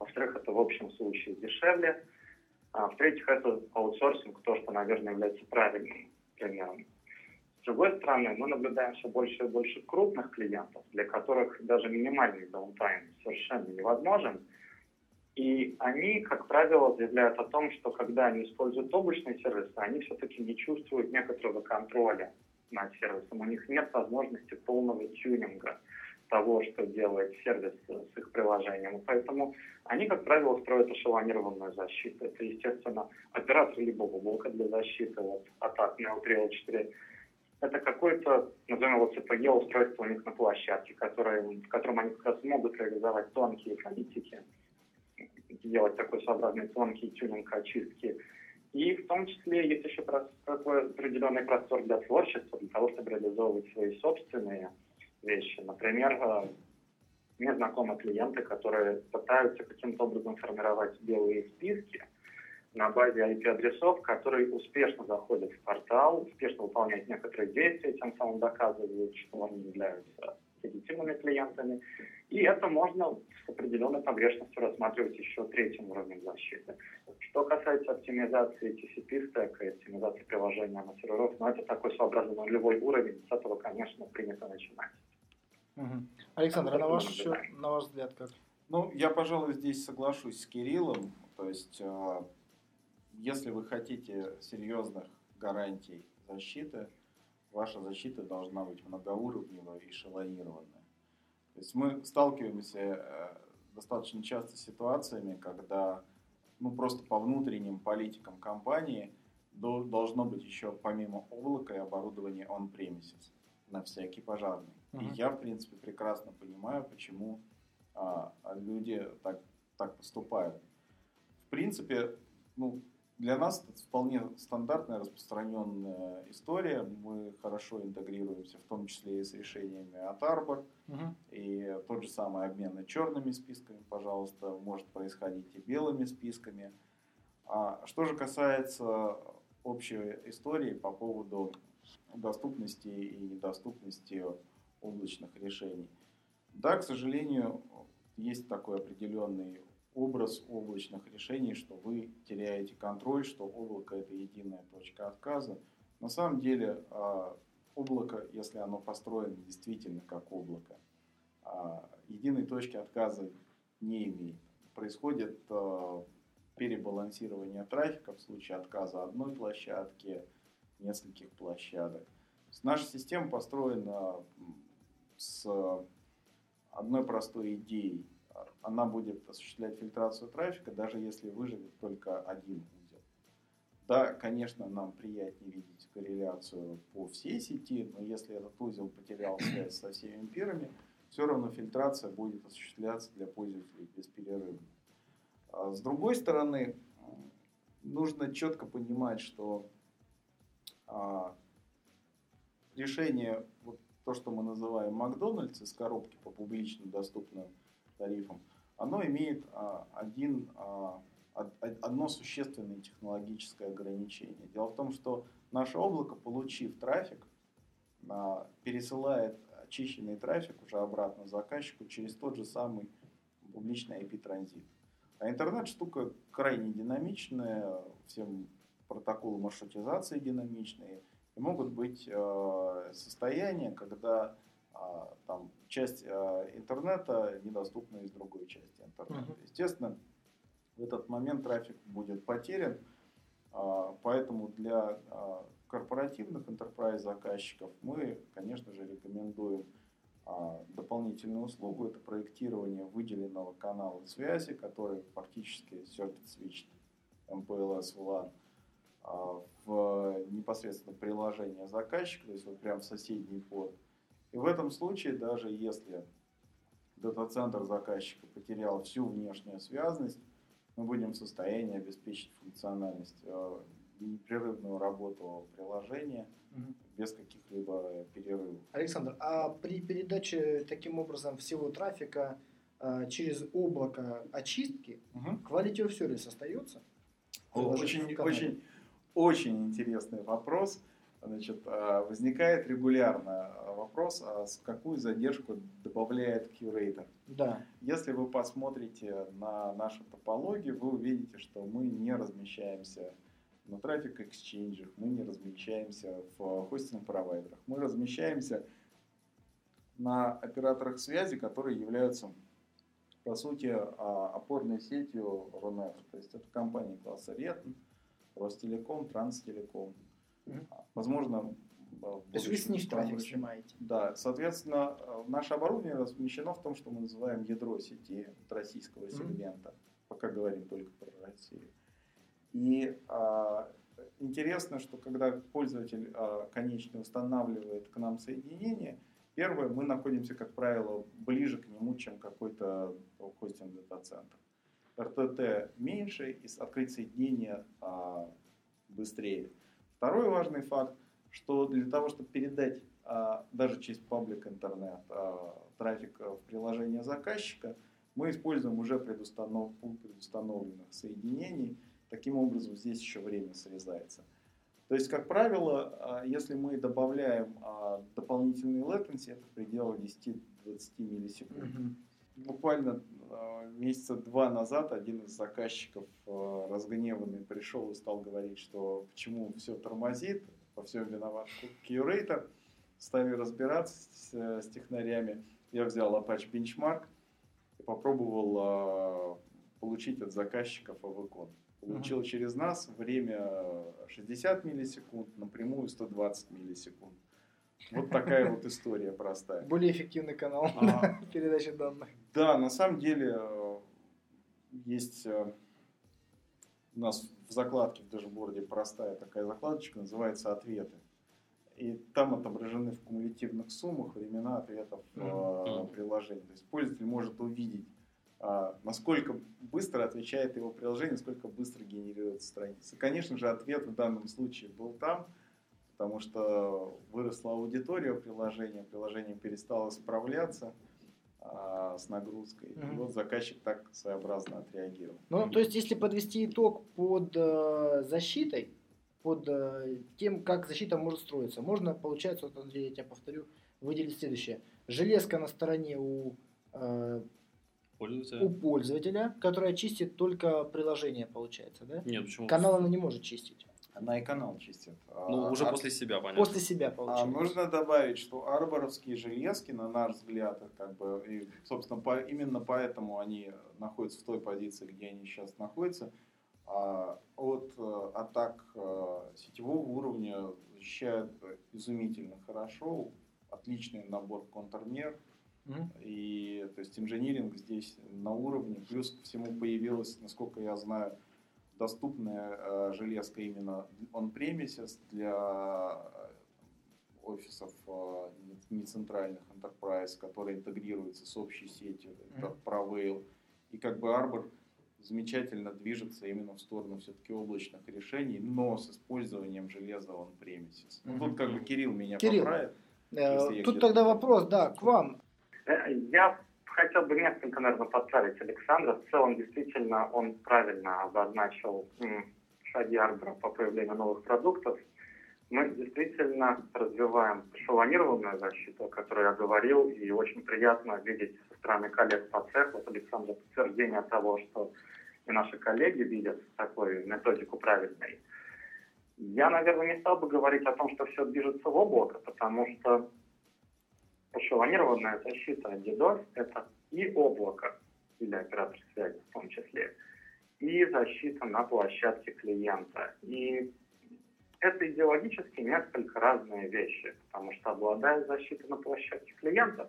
во-вторых, это в общем случае дешевле, а в-третьих, это аутсорсинг, то, что, наверное, является правильным примером. С другой стороны, мы наблюдаем все больше и больше крупных клиентов, для которых даже минимальный даунтайм совершенно невозможен. И они, как правило, заявляют о том, что когда они используют облачные сервисы, они все-таки не чувствуют некоторого контроля над сервисом. У них нет возможности полного тюнинга того, что делает сервис с их приложением. Поэтому они, как правило, строят эшелонированную защиту. Это, естественно, оператор любого блока для защиты от атак на L3, L4. Это какое-то, назовем его CPG устройство у них на площадке, которое, в котором они как раз могут реализовать тонкие политики, делать такой своеобразный тонкий тюнинг очистки. И в том числе есть еще такой определенный простор для творчества, для того, чтобы реализовывать свои собственные вещи. Например, э, мне знакомы клиенты, которые пытаются каким-то образом формировать белые списки на базе IP-адресов, которые успешно заходят в портал, успешно выполняют некоторые действия, тем самым доказывают, что они являются легитимными клиентами. И это можно с определенной погрешностью рассматривать еще третьим уровнем защиты. Что касается оптимизации TCP стека и оптимизации приложения на серверов, ну это такой своеобразный нулевой уровень, с этого, конечно, принято начинать. Мгм. Александр, а на ваш, счет, на ваш взгляд как? Ну, я, пожалуй, здесь соглашусь с Кириллом. То есть, э, если вы хотите серьезных гарантий защиты, ваша защита должна быть многоуровневая и эшелонированная. То есть мы сталкиваемся э, достаточно часто с ситуациями, когда ну, просто по внутренним политикам компании до- должно быть еще помимо облака и оборудования on-premises на всякий пожарный. Мгм. И я, в принципе, прекрасно понимаю, почему а, люди так, так поступают. В принципе, ну, для нас это вполне стандартная распространенная история. Мы хорошо интегрируемся, в том числе и с решениями от Arbor. Мгм. И тот же самый обмен черными списками, пожалуйста, может происходить и белыми списками. А что же касается общей истории по поводу доступности и недоступности облачных решений. Да, к сожалению, есть такой определенный образ облачных решений, что вы теряете контроль, что облако это единая точка отказа. На самом деле а, облако, если оно построено действительно как облако, а, единой точки отказа не имеет. Происходит а, перебалансирование трафика в случае отказа одной площадки, нескольких площадок. Наша система построена с одной простой идеей. Она будет осуществлять фильтрацию трафика, даже если выживет только один узел. Да, конечно, нам приятнее видеть корреляцию по всей сети, но если этот узел потерял связь со всеми пирами, все равно фильтрация будет осуществляться для пользователей без перерыва. А с другой стороны, нужно четко понимать, что а, решение, вот то, что мы называем Макдональдс из коробки по публично доступным тарифам, оно имеет а, один, а, одно существенное технологическое ограничение. Дело в том, что наше облако, получив трафик, а, пересылает очищенный трафик уже обратно заказчику через тот же самый публичный IP-транзит. А интернет штука крайне динамичная, всем протоколы маршрутизации динамичные. И могут быть состояния, когда там, часть э, интернета недоступна из другой части интернета. Uh-huh. Естественно, в этот момент трафик будет потерян, э, поэтому для э, корпоративных enterprise заказчиков мы, конечно же, рекомендуем а, дополнительную услугу. Это проектирование выделенного канала связи, который фактически Circuit Switch MPLS VLAN а, в непосредственно приложение заказчика, то есть вот прям в соседний порт. И в этом случае, даже если дата-центр заказчика потерял всю внешнюю связность, мы будем в состоянии обеспечить функциональность а, непрерывную работу приложения угу. без каких-либо перерывов. Александр, а при передаче таким образом всего трафика а, через облако очистки угу. quality of service остается? Очень, очень, очень интересный вопрос. Значит, а, возникает регулярно вопрос, а какую задержку добавляет Curator. Да. Если вы посмотрите на нашу топологию, вы увидите, что мы не размещаемся на трафик эксчейнджах, мы не размещаемся в хостинг провайдерах, мы размещаемся на операторах связи, которые являются, по сути, а, опорной сетью Рунета. То есть это компании класса Ретн, Ростелеком, Транстелеком. Возможно, то есть вы с них трафик снимаете? Да, соответственно, наше оборудование размещено в том, что мы называем ядро сети российского сегмента. Mm-hmm. Пока говорим только про Россию. И а, интересно, что когда пользователь а, конечный устанавливает к нам соединение, первое, мы находимся, как правило, ближе к нему, чем какой-то хостинг дата-центр. РТТ меньше, и открыть соединение а, быстрее. Второй важный факт, что для того, чтобы передать а, даже через паблик интернет а, трафик в приложение заказчика, мы используем уже предустанов, предустановленных соединений – Таким образом, здесь еще время срезается. То есть, как правило, а, если мы добавляем а, дополнительный latency, это в пределах 10-20 миллисекунд. Mm-hmm. Буквально а, месяца два назад один из заказчиков разгневанный пришел и стал говорить, что почему все тормозит, во всем виноват Curator. Стали разбираться с, с технарями. Я взял Apache Benchmark и попробовал получить от заказчиков AVCon. Получил uh-huh. через нас время 60 миллисекунд, напрямую 120 миллисекунд. Вот такая вот история простая. Более эффективный канал а, передачи данных. Да, на самом деле э, есть э, у нас в закладке в дашборде простая такая закладочка, называется «Ответы». И там отображены в кумулятивных суммах времена ответов mm-hmm. приложения. То есть пользователь может увидеть а, насколько быстро отвечает его приложение, насколько быстро генерируется страница. Конечно же, ответ в данном случае был там, потому что выросла аудитория приложения, приложение перестало справляться а, с нагрузкой. Mm-hmm. И вот заказчик так своеобразно отреагировал. Ну, то есть, если подвести итог под э, защитой, под э, тем, как защита может строиться, можно, получается, вот, Андрей, я тебя повторю, выделить следующее. Железка на стороне у э, пользователя. У пользователя, которая чистит только приложение, получается, да? Нет, почему? Канал она не может чистить. И канал чистит. Ну, а, уже а, после себя, понятно. После себя, получается. А нужно добавить, что арборовские железки, на наш взгляд, как бы, и, собственно, по, именно поэтому они находятся в той позиции, где они сейчас находятся, а, от а, атак а, сетевого уровня защищают изумительно хорошо, отличный набор контрмер, Mm-hmm. И то есть инжиниринг здесь на уровне. Плюс ко всему появилась, насколько я знаю, доступная э, железка именно on-premises для офисов э, не центральных enterprise, которые интегрируются с общей сетью, это mm-hmm. ProVail. И как бы Arbor замечательно движется именно в сторону все-таки облачных решений, но с использованием железа on-premises. Mm-hmm. Ну, тут как бы Кирилл меня Кирилл, поправит. Э, тут тогда вопрос, да, к вам. Э, я хотел бы несколько, наверное, подправить Александра. В целом, действительно, он правильно обозначил шаги Арбора по появлению новых продуктов. Мы действительно развиваем шалонированную защиту, о которой я говорил, и очень приятно видеть со стороны коллег по цеху, от Александра, подтверждение того, что и наши коллеги видят такую методику правильной. Я, наверное, не стал бы говорить о том, что все движется в облако, потому что эшелонированная защита DDoS – это и облако или оператор связи в том числе, и защита на площадке клиента. И это идеологически несколько разные вещи, потому что обладая защитой на площадке клиента,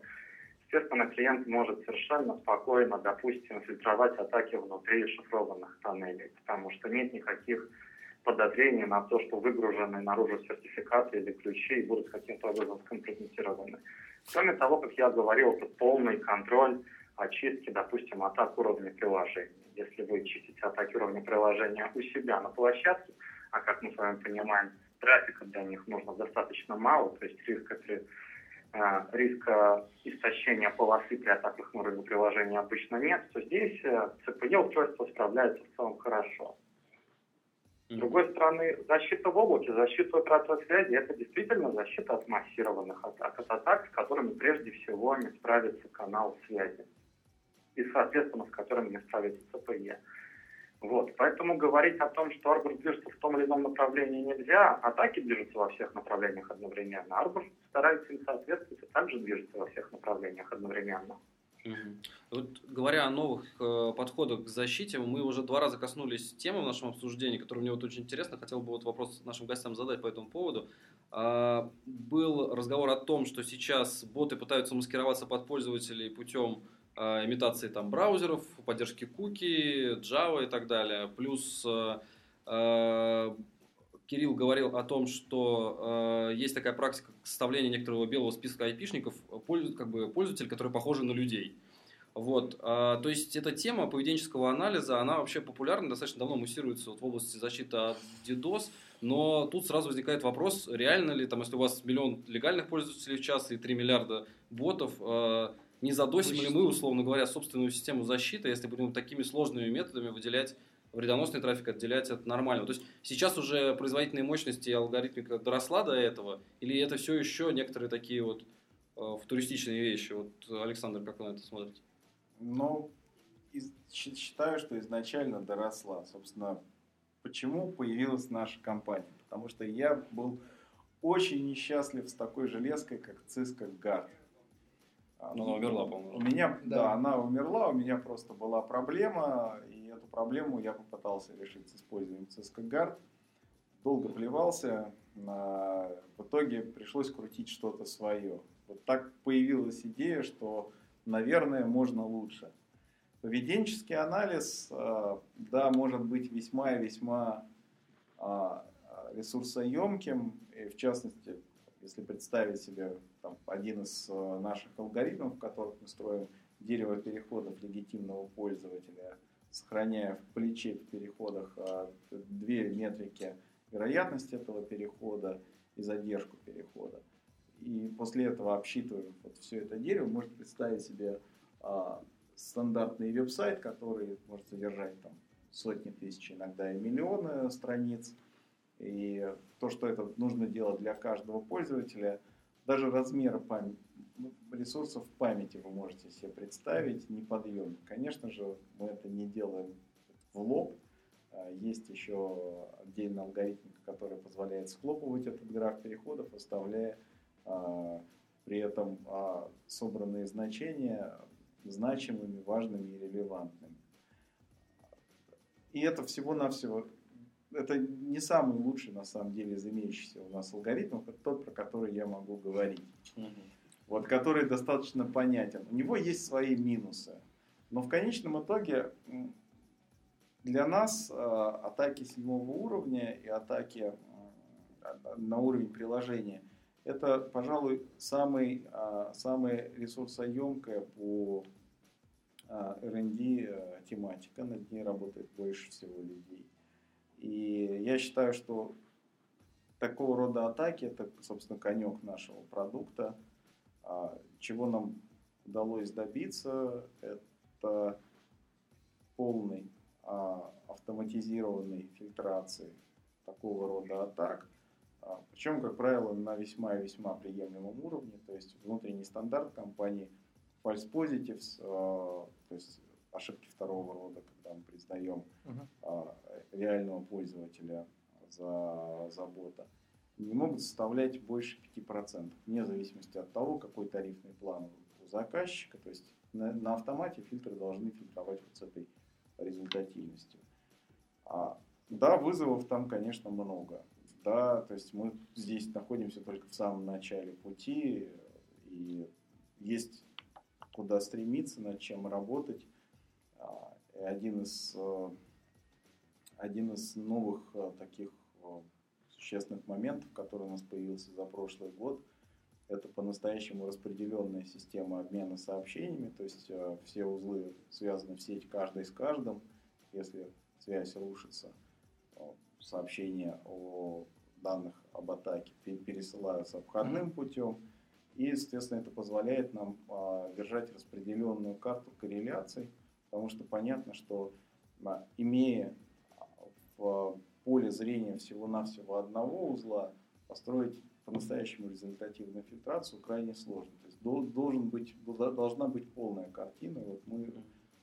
естественно, клиент может совершенно спокойно, допустим, фильтровать атаки внутри шифрованных тоннелей, потому что нет никаких подозрений на то, что выгруженные наружу сертификаты или ключи будут каким-то образом скомпрометированы. Кроме того, как я говорил, это полный контроль очистки, допустим, атак уровня приложения. Если вы чистите атаки уровня приложения у себя на площадке, а как мы с вами понимаем, трафика для них нужно достаточно мало, то есть риска, при, э, риска истощения полосы при атаках на уровне приложения обычно нет, то здесь э, CPE устройство справляется в целом хорошо. С другой стороны, защита в облаке, защита оператора связи – это действительно защита от массированных атак, от атак, с которыми прежде всего не справится канал связи и, соответственно, с которыми не справится ЦПЕ. Вот. Поэтому говорить о том, что Арбор движется в том или ином направлении нельзя, атаки движутся во всех направлениях одновременно. Арбор старается им соответствовать и также движется во всех направлениях одновременно. Вот, говоря о новых э, подходах к защите, мы уже два раза коснулись темы в нашем обсуждении, которая мне вот очень интересна. Хотел бы вот вопрос нашим гостям задать по этому поводу. А, был разговор о том, что сейчас боты пытаются маскироваться под пользователей путем а, имитации там браузеров, поддержки куки, Java и так далее. Плюс а, а, Кирилл говорил о том, что э, есть такая практика составления некоторого белого списка айпишников, как бы пользователей, которые похожи на людей. Вот, э, то есть эта тема поведенческого анализа, она вообще популярна, достаточно давно муссируется вот в области защиты от DDoS, но тут сразу возникает вопрос, реально ли, там, если у вас миллион легальных пользователей в час и 3 миллиарда ботов, э, не задосим ли мы, условно говоря, собственную систему защиты, если будем такими сложными методами выделять вредоносный трафик отделять от нормального. То есть сейчас уже производительные мощности и алгоритмика доросла до этого, или это все еще некоторые такие вот э, футуристичные вещи? Вот, Александр, как вы на это смотрите? Ну, из, считаю, что изначально доросла. Собственно, почему появилась наша компания? Потому что я был очень несчастлив с такой железкой, как Cisco Guard. Но она умерла, по-моему. У меня, да. да, она умерла, у меня просто была проблема, и эту проблему я попытался решить с использованием Guard. Долго плевался, в итоге пришлось крутить что-то свое. Вот так появилась идея, что, наверное, можно лучше. Поведенческий анализ, э, да, может быть весьма и весьма а, ресурсоемким, и в частности, если представить себе там, один из э, наших алгоритмов, в которых мы строим дерево переходов легитимного пользователя, сохраняя в плече в переходах э, две метрики вероятность этого перехода и задержку перехода. И после этого обсчитываем вот все это дерево, можете представить себе а, стандартный веб-сайт, который может содержать там, сотни тысяч, иногда и миллионы страниц. И то, что это нужно делать для каждого пользователя, даже размер памяти, ну, ресурсов памяти вы можете себе представить неподъемный. Конечно же, мы это не делаем в лоб. А, есть еще отдельный алгоритм, который позволяет схлопывать этот граф переходов, оставляя а, при этом а, собранные значения значимыми, важными и релевантными. И это всего-навсего это не самый лучший, на самом деле, из имеющихся у нас алгоритмов, это тот, про который я могу говорить. вот, который достаточно понятен. У него есть свои минусы. Но в конечном итоге для нас э, атаки седьмого уровня и атаки на уровень приложения это, пожалуй, самый, э, самая ресурсоемкая по э, R&D тематика. Над ней работает больше всего людей. И я считаю, что такого рода атаки это, собственно, конек нашего продукта. А, чего нам удалось добиться, это полной а, автоматизированной фильтрации такого рода атак. А, Причем, как правило, на весьма и весьма приемлемом уровне. То есть внутренний стандарт компании false positives, то есть ошибки второго рода, когда мы признаем uh-huh. Реального пользователя за, за бота, не могут составлять больше 5%, вне зависимости от того, какой тарифный план у заказчика. То есть на, на автомате фильтры должны фильтровать вот с этой результативностью. А, да, вызовов там, конечно, много. Да, то есть мы здесь находимся только в самом начале пути, и есть куда стремиться, над чем работать. А, один из, э, один из новых э, таких э, существенных моментов, который у нас появился за прошлый год, это по-настоящему распределенная система обмена сообщениями, то есть э, все узлы связаны в сеть каждый с каждым. Если связь рушится, сообщения о данных об атаке пересылаются обходным путем. И, естественно, это позволяет нам а, держать распределенную карту корреляций, потому что понятно, что а, имея в поле зрения всего-навсего одного узла построить по-настоящему результативную фильтрацию крайне сложно. То есть должен быть, должна быть полная картина. Вот мы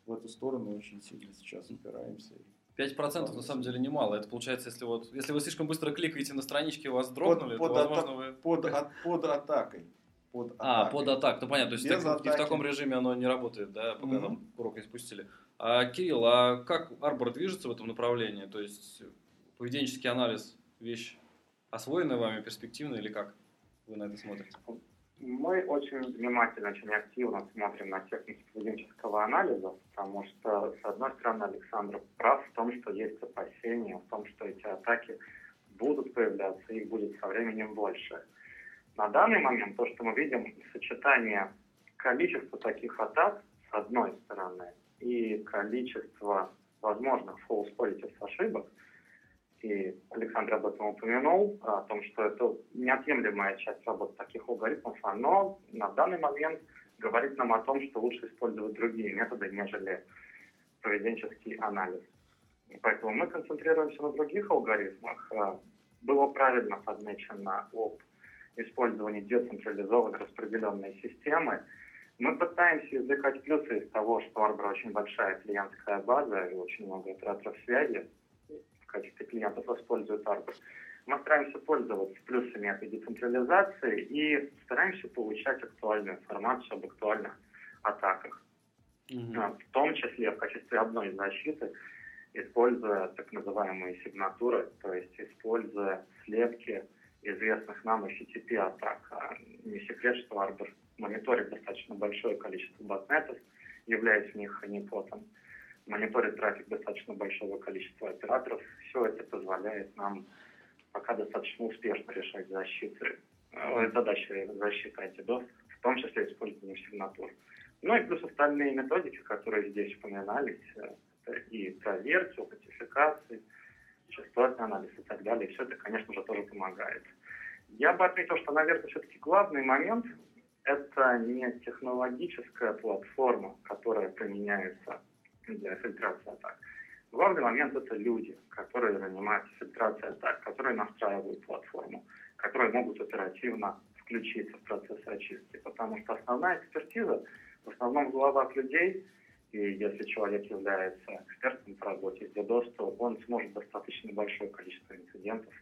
в эту сторону очень сильно сейчас упираемся. 5% на самом деле немало. Это получается, если вот если вы слишком быстро кликаете на странички, у вас дрогнули, под, то, возможно, вы... Под, от, под атакой. Под а, под атак. Ну, понятно. То есть так, в таком режиме оно не работает, да, пока mm-hmm. нам урок не спустили. А, Кирилл, а как Арбор движется в этом направлении? То есть поведенческий анализ вещь освоенная вами, перспективная или как вы на это смотрите? Мы очень внимательно, очень активно смотрим на техники поведенческого анализа, потому что, с одной стороны, Александр прав в том, что есть опасения, в том, что эти атаки будут появляться, их будет со временем больше. На данный момент то, что мы видим, сочетание количества таких атак, с одной стороны, и количество возможных false positives ошибок – и Александр об этом упомянул, о том, что это неотъемлемая часть работы таких алгоритмов, оно на данный момент говорит нам о том, что лучше использовать другие методы, нежели поведенческий анализ. И поэтому мы концентрируемся на других алгоритмах. А, было правильно подмечено об использовании децентрализованной распределенной системы. Мы пытаемся извлекать плюсы из того, что Arbor очень большая клиентская база и очень много операторов связи, качестве клиентов используют Arbor. Мы стараемся пользоваться плюсами этой децентрализации и стараемся получать актуальную информацию об актуальных атаках. Mm-hmm. В том числе в качестве одной защиты, используя так называемые сигнатуры, то есть используя слепки известных нам HTTP атак. Не секрет, что Arbor мониторит достаточно большое количество ботнетов, являясь в них ханипотом мониторит трафик достаточно большого количества операторов. Все это позволяет нам пока достаточно успешно решать защиты, э, задачи защиты антидос, в том числе использованием сигнатур. Ну и плюс остальные методики, которые здесь упоминались, это и проверки, аутентификации, частотный анализ и так далее. Все это, конечно же, тоже помогает. Я бы отметил, что, наверное, все-таки главный момент – это не технологическая платформа, которая применяется для фильтрации атак. Главный момент это люди, которые занимаются фильтрацией атак, которые настраивают платформу, которые могут оперативно включиться в процесс очистки, потому что основная экспертиза в основном в головах людей, и если человек является экспертом по работе с DDoS, он сможет достаточно большое количество инцидентов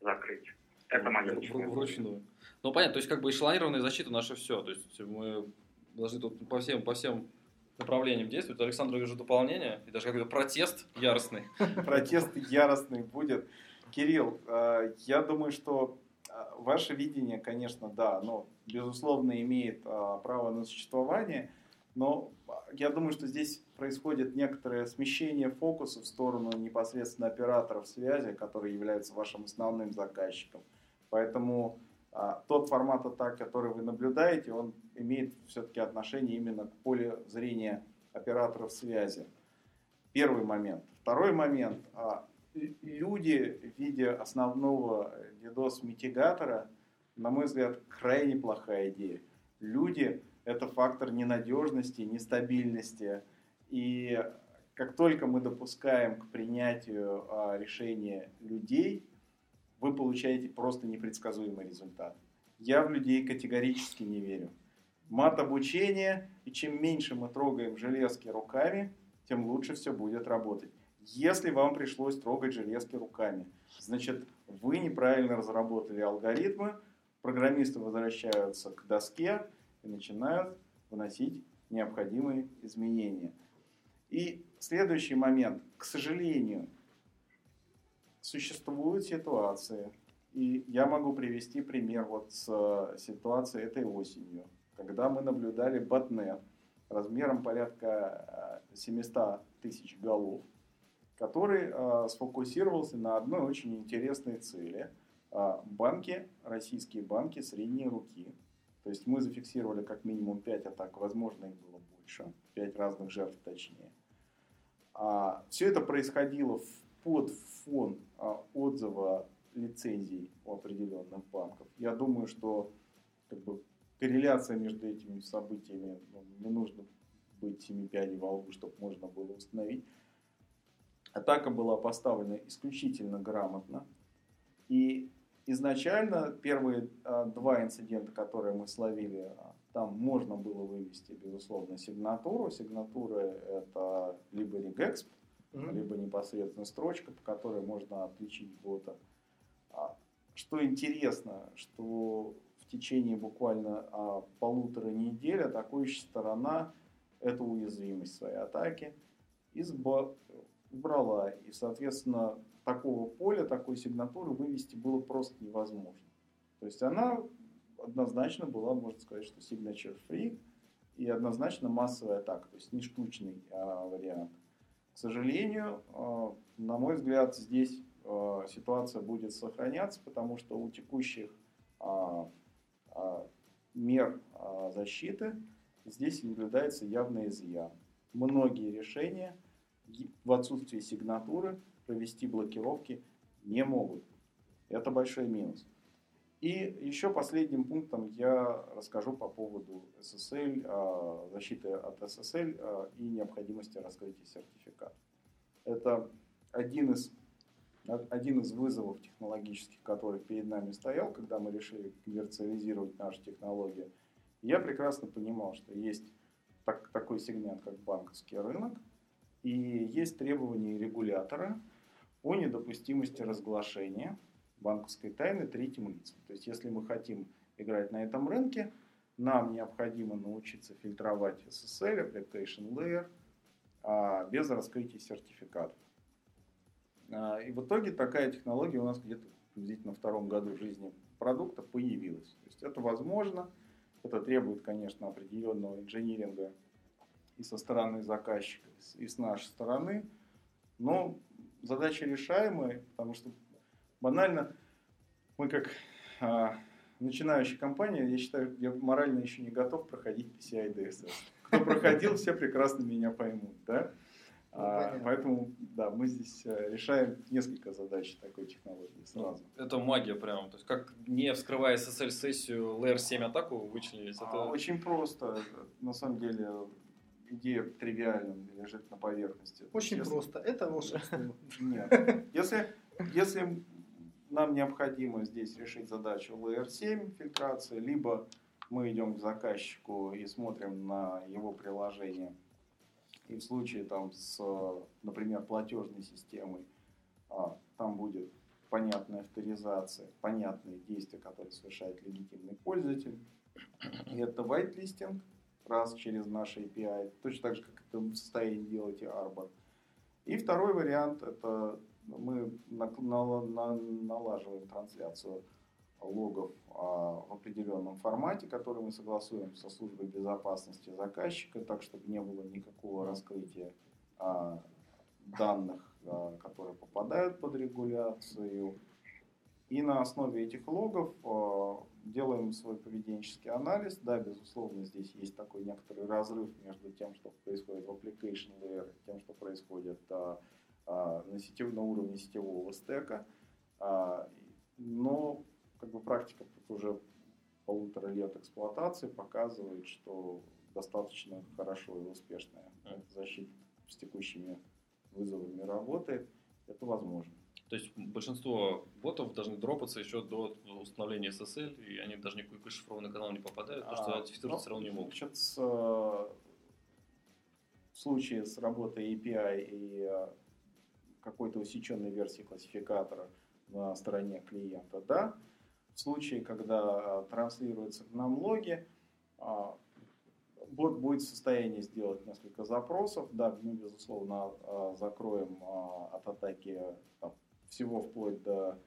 закрыть. Это мое Вручную. Ну, понятно, то есть как бы эшелонированная защита наше все. То есть мы должны тут по всем, по всем направлением действует. Александр, вижу дополнение и даже какой-то протест яростный. Протест яростный будет. Кирилл, э, я думаю, что а, ваше видение, конечно, да, но безусловно имеет а, право на существование, но я думаю, что здесь происходит некоторое смещение фокуса в сторону непосредственно операторов связи, которые являются вашим основным заказчиком. Поэтому а, тот формат атак, который вы наблюдаете, он имеет все-таки отношение именно к полю зрения операторов связи. Первый момент. Второй момент. А, люди в виде основного DDoS-митигатора, на мой взгляд, крайне плохая идея. Люди – это фактор ненадежности, нестабильности. И как только мы допускаем к принятию а, решения людей, вы получаете просто непредсказуемый результат. Я в людей категорически не верю. Мат обучение, и чем меньше мы трогаем железки руками, тем лучше все будет работать. Если вам пришлось трогать железки руками, значит, вы неправильно разработали алгоритмы, программисты возвращаются к доске и начинают вносить необходимые изменения. И следующий момент. К сожалению, существуют ситуации, и я могу привести пример вот с э, ситуации этой осенью, когда мы наблюдали ботнет размером порядка 700 э, тысяч голов, который э, сфокусировался на одной очень интересной цели. Э, банки, российские банки средней руки. То есть мы зафиксировали как минимум 5 атак, возможно их было больше, 5 разных жертв точнее. А, все это происходило в, под фон а, отзыва лицензий у определенных банков. Я думаю, что как бы, корреляция между этими событиями, ну, не нужно быть семи пядей во лбу, чтобы можно было установить. Атака была поставлена исключительно грамотно. И изначально первые а, два инцидента, которые мы словили, а, там можно было вывести, безусловно, сигнатуру. Сигнатура это либо регэксп, mm-hmm. либо непосредственно строчка, по которой можно отличить бота. А, что интересно, что в течение буквально а, полутора недель атакующая сторона эту уязвимость своей атаки изба убрала. И, соответственно, такого поля, такой сигнатуры вывести было просто невозможно. То есть она однозначно была, можно сказать, что signature free и однозначно массовая атака, то есть не штучный а, вариант. К сожалению, а, на мой взгляд, здесь а, ситуация будет сохраняться, потому что у текущих а, а, мер а, защиты здесь наблюдается явный изъян. Многие решения в отсутствии сигнатуры провести блокировки не могут. Это большой минус. И еще последним пунктом я расскажу по поводу SSL, а, защиты от SSL а, и необходимости раскрытия сертификата. Это один из, один из вызовов технологических, который перед нами стоял, когда мы решили коммерциализировать нашу технологию. Я прекрасно понимал, что есть так, такой сегмент, как банковский рынок, и есть требования регулятора о недопустимости разглашения банковской тайны третьим лицам. То есть, если мы хотим играть на этом рынке, нам необходимо научиться фильтровать SSL, Application Layer, а, без раскрытия сертификатов. А, и в итоге такая технология у нас где-то приблизительно на втором году жизни продукта появилась. То есть это возможно, это требует, конечно, определенного инжиниринга и со стороны заказчика, и с нашей стороны. Но задача решаемая, потому что банально мы как а, начинающая компания, я считаю, я морально еще не готов проходить PCI DSS. Кто проходил, все прекрасно меня поймут, да? Ну, а, поэтому, да, мы здесь э, решаем несколько задач такой технологии сразу. Это магия прям. То есть, как не вскрывая SSL-сессию Layer 7 атаку вычленить? Это... А, очень просто. На самом деле, идея тривиальна, лежит на поверхности. Очень если... просто. Это волшебство. Нет. Если, если нам необходимо здесь решить задачу Layer 7 фильтрации, либо мы идем к заказчику и смотрим на его приложение, и в случае там с, например, платежной системой, а, там будет понятная авторизация, понятные действия, которые совершает легитимный пользователь. И это white listing, раз через наши API, точно так же, как это в состоянии делать и Arbor. И второй вариант – это мы на, на, на, налаживаем трансляцию логов а, в определенном формате, который мы согласуем со службой безопасности заказчика, так чтобы не было никакого раскрытия а, данных, которые попадают под регуляцию. И на основе этих логов делаем свой поведенческий анализ. Да, безусловно, здесь есть такой некоторый разрыв между тем, что происходит в application layer, и тем, что происходит на, сетев, на уровне сетевого стека. Но как бы практика уже полутора лет эксплуатации показывает, что достаточно хорошо и успешно защита с текущими вызовами работает. Это возможно. То есть большинство ботов должны дропаться еще до установления SSL, и они даже никакой кэшифрованный канал не попадают, потому что аттестировать ну, все равно не могут. Значит, с, э, в случае с работой API и э, какой-то усеченной версии классификатора на стороне клиента, да, в случае, когда транслируются к нам логи, а, бот будет в состоянии сделать несколько запросов. Да, мы, безусловно, а, закроем а, от атаки там, всего вплоть до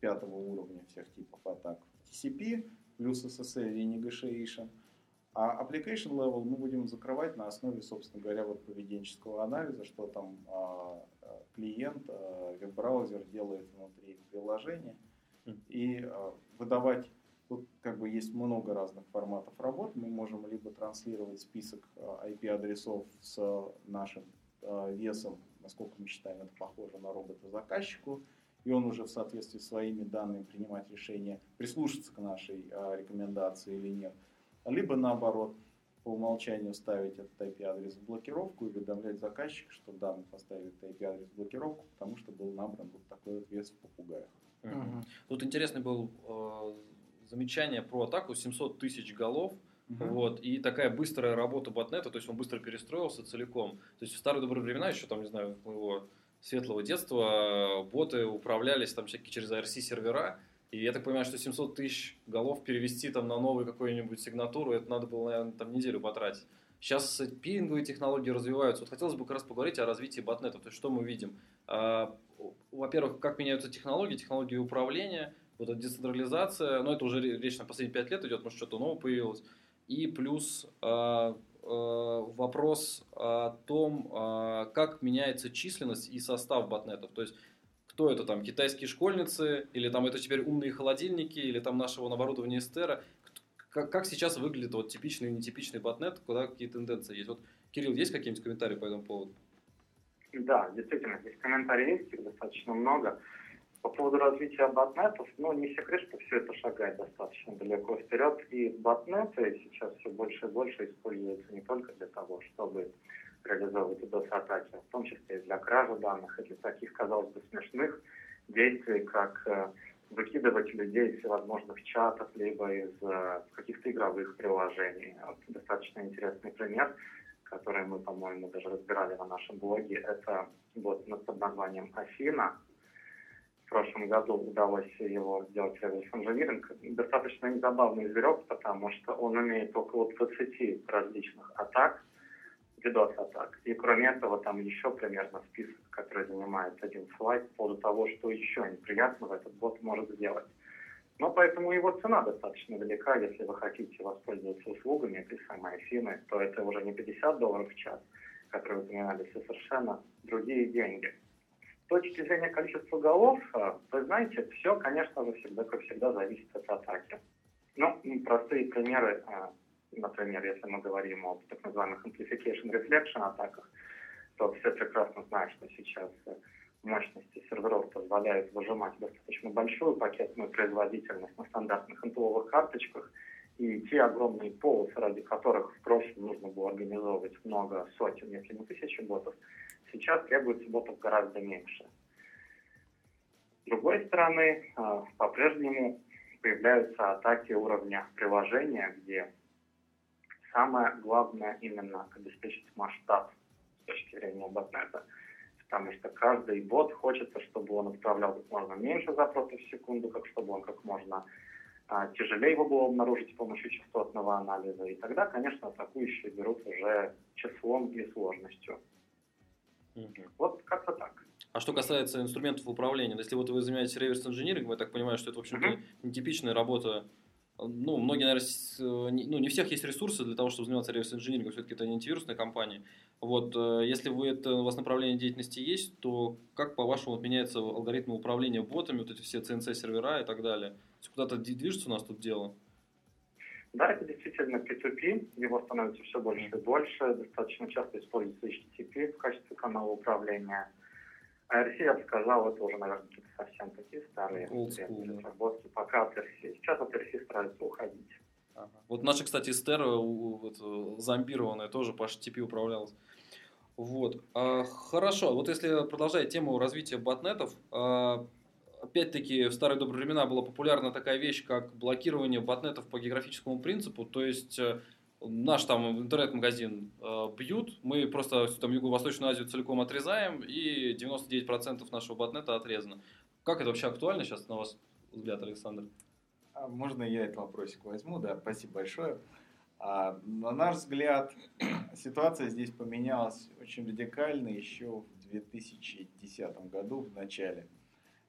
пятого уровня всех типов атак TCP, плюс SSL Renegotiation. А application level мы будем закрывать на основе, собственно говоря, вот поведенческого анализа, что там клиент, веб-браузер делает внутри приложения – и а, выдавать Тут как бы есть много разных форматов работ. Мы можем либо транслировать список IP-адресов а, с нашим а, весом, насколько мы считаем это похоже на робота заказчику, и он уже в соответствии с своими данными принимать решение, прислушаться к нашей рекомендации или нет. Либо наоборот, по умолчанию ставить этот IP-адрес в блокировку и уведомлять заказчика, что да, мы поставили этот IP-адрес в блокировку, потому что был набран вот такой вот вес в попугаях. Угу. Тут интересный был э, замечание про атаку 700 тысяч голов. Угу. Вот, и такая быстрая работа ботнета, то есть он быстро перестроился целиком. То есть в старые добрые времена, еще там, не знаю, моего светлого детства, боты управлялись там всякие через IRC сервера, и я так понимаю, что 700 тысяч голов перевести там на новую какую-нибудь сигнатуру, это надо было, наверное, там неделю потратить. Сейчас пинговые технологии развиваются. Вот хотелось бы как раз поговорить о развитии ботнета. То есть что мы видим? А, во-первых, как меняются технологии, технологии управления, вот эта децентрализация, но это уже речь на последние пять лет идет, может что-то новое появилось. И плюс э, э, вопрос о том, как меняется численность и состав ботнетов. То есть кто это там, китайские школьницы, или там это теперь умные холодильники, или там нашего оборудования Эстера. Как, как сейчас выглядит вот типичный и нетипичный ботнет, куда какие тенденции есть? Вот, Кирилл, есть какие-нибудь комментарии по этому поводу? Да, действительно, здесь комментариев есть, их достаточно много. По поводу развития ботнетов, ну, не секрет, что все это шагает достаточно далеко вперед, и ботнеты сейчас все больше и больше используются не только для того, чтобы реализовывать DOS-атаки, а в том числе и для кражи данных, и для таких, казалось бы, смешных действий, как э, выкидывать людей из всевозможных чатов, либо из э, каких-то игровых приложений. Вот достаточно интересный пример – который мы, по-моему, даже разбирали на нашем блоге, это вот под названием Афина. В прошлом году удалось его сделать реверс инжиниринг. Достаточно забавный зверек, потому что он имеет около 20 различных атак, DDoS-атак. И кроме этого, там еще примерно список, который занимает один слайд по поводу того, что еще неприятного этот бот может сделать. Но поэтому его цена достаточно велика. Если вы хотите воспользоваться услугами этой самой Афины, то это уже не 50 долларов в час, которые вы упоминали, все совершенно другие деньги. С точки зрения количества голов, э, вы знаете, все, конечно же, всегда, как всегда, зависит от атаки. Ну, простые примеры, э, например, если мы говорим о так называемых amplification reflection атаках, то все прекрасно знают, что сейчас э, мощности серверов позволяют выжимать достаточно большую пакетную производительность на стандартных НТОвых карточках, и те огромные полосы, ради которых в прошлом нужно было организовывать много сотен, если не тысячи ботов, сейчас требуется ботов гораздо меньше. С другой стороны, а, по-прежнему появляются атаки уровня приложения, где самое главное именно обеспечить масштаб с точки зрения ботнета – потому что каждый бот хочется, чтобы он отправлял как можно меньше запросов в секунду, как чтобы он как можно а, тяжелее его было обнаружить с помощью частотного анализа. И тогда, конечно, атакующие берут уже числом и сложностью. Угу. Вот как-то так. А что касается инструментов управления, если вот вы занимаетесь реверс-инжинирингом, я так понимаю, что это, в общем-то, Мгм. нетипичная работа. Ну, многие, наверное, э, не- ну, не всех есть ресурсы для того, чтобы заниматься реверс-инжинирингом, все-таки это не антивирусная компания. Вот, э, если вы это, у вас направление деятельности есть, то как, по-вашему, вот меняется алгоритм управления ботами, вот эти все CNC-сервера и так далее? Куда-то движется у нас тут дело? Да, это действительно P2P, его становится все больше и больше, достаточно часто используется HTTP в качестве канала управления. А RC, я бы сказал, это уже, наверное, какие-то совсем такие старые разработки, пока от RC. Сейчас от RC стараются уходить. Вот наша, кстати, Стера у- вот, э, зомбированная тоже по HTTP управлялась. Вот. А, хорошо, вот если продолжать тему развития ботнетов, а, опять-таки в старые добрые времена была популярна такая вещь, как блокирование ботнетов по географическому принципу, то есть э, наш там интернет-магазин э, бьют, мы просто там Юго-Восточную Азию целиком отрезаем, и 99% нашего ботнета отрезано. Как это вообще актуально сейчас, на ваш взгляд, Александр? А можно я этот вопросик возьму? Да, спасибо большое. А, на наш взгляд, ситуация здесь поменялась очень радикально еще в 2010 году, в начале.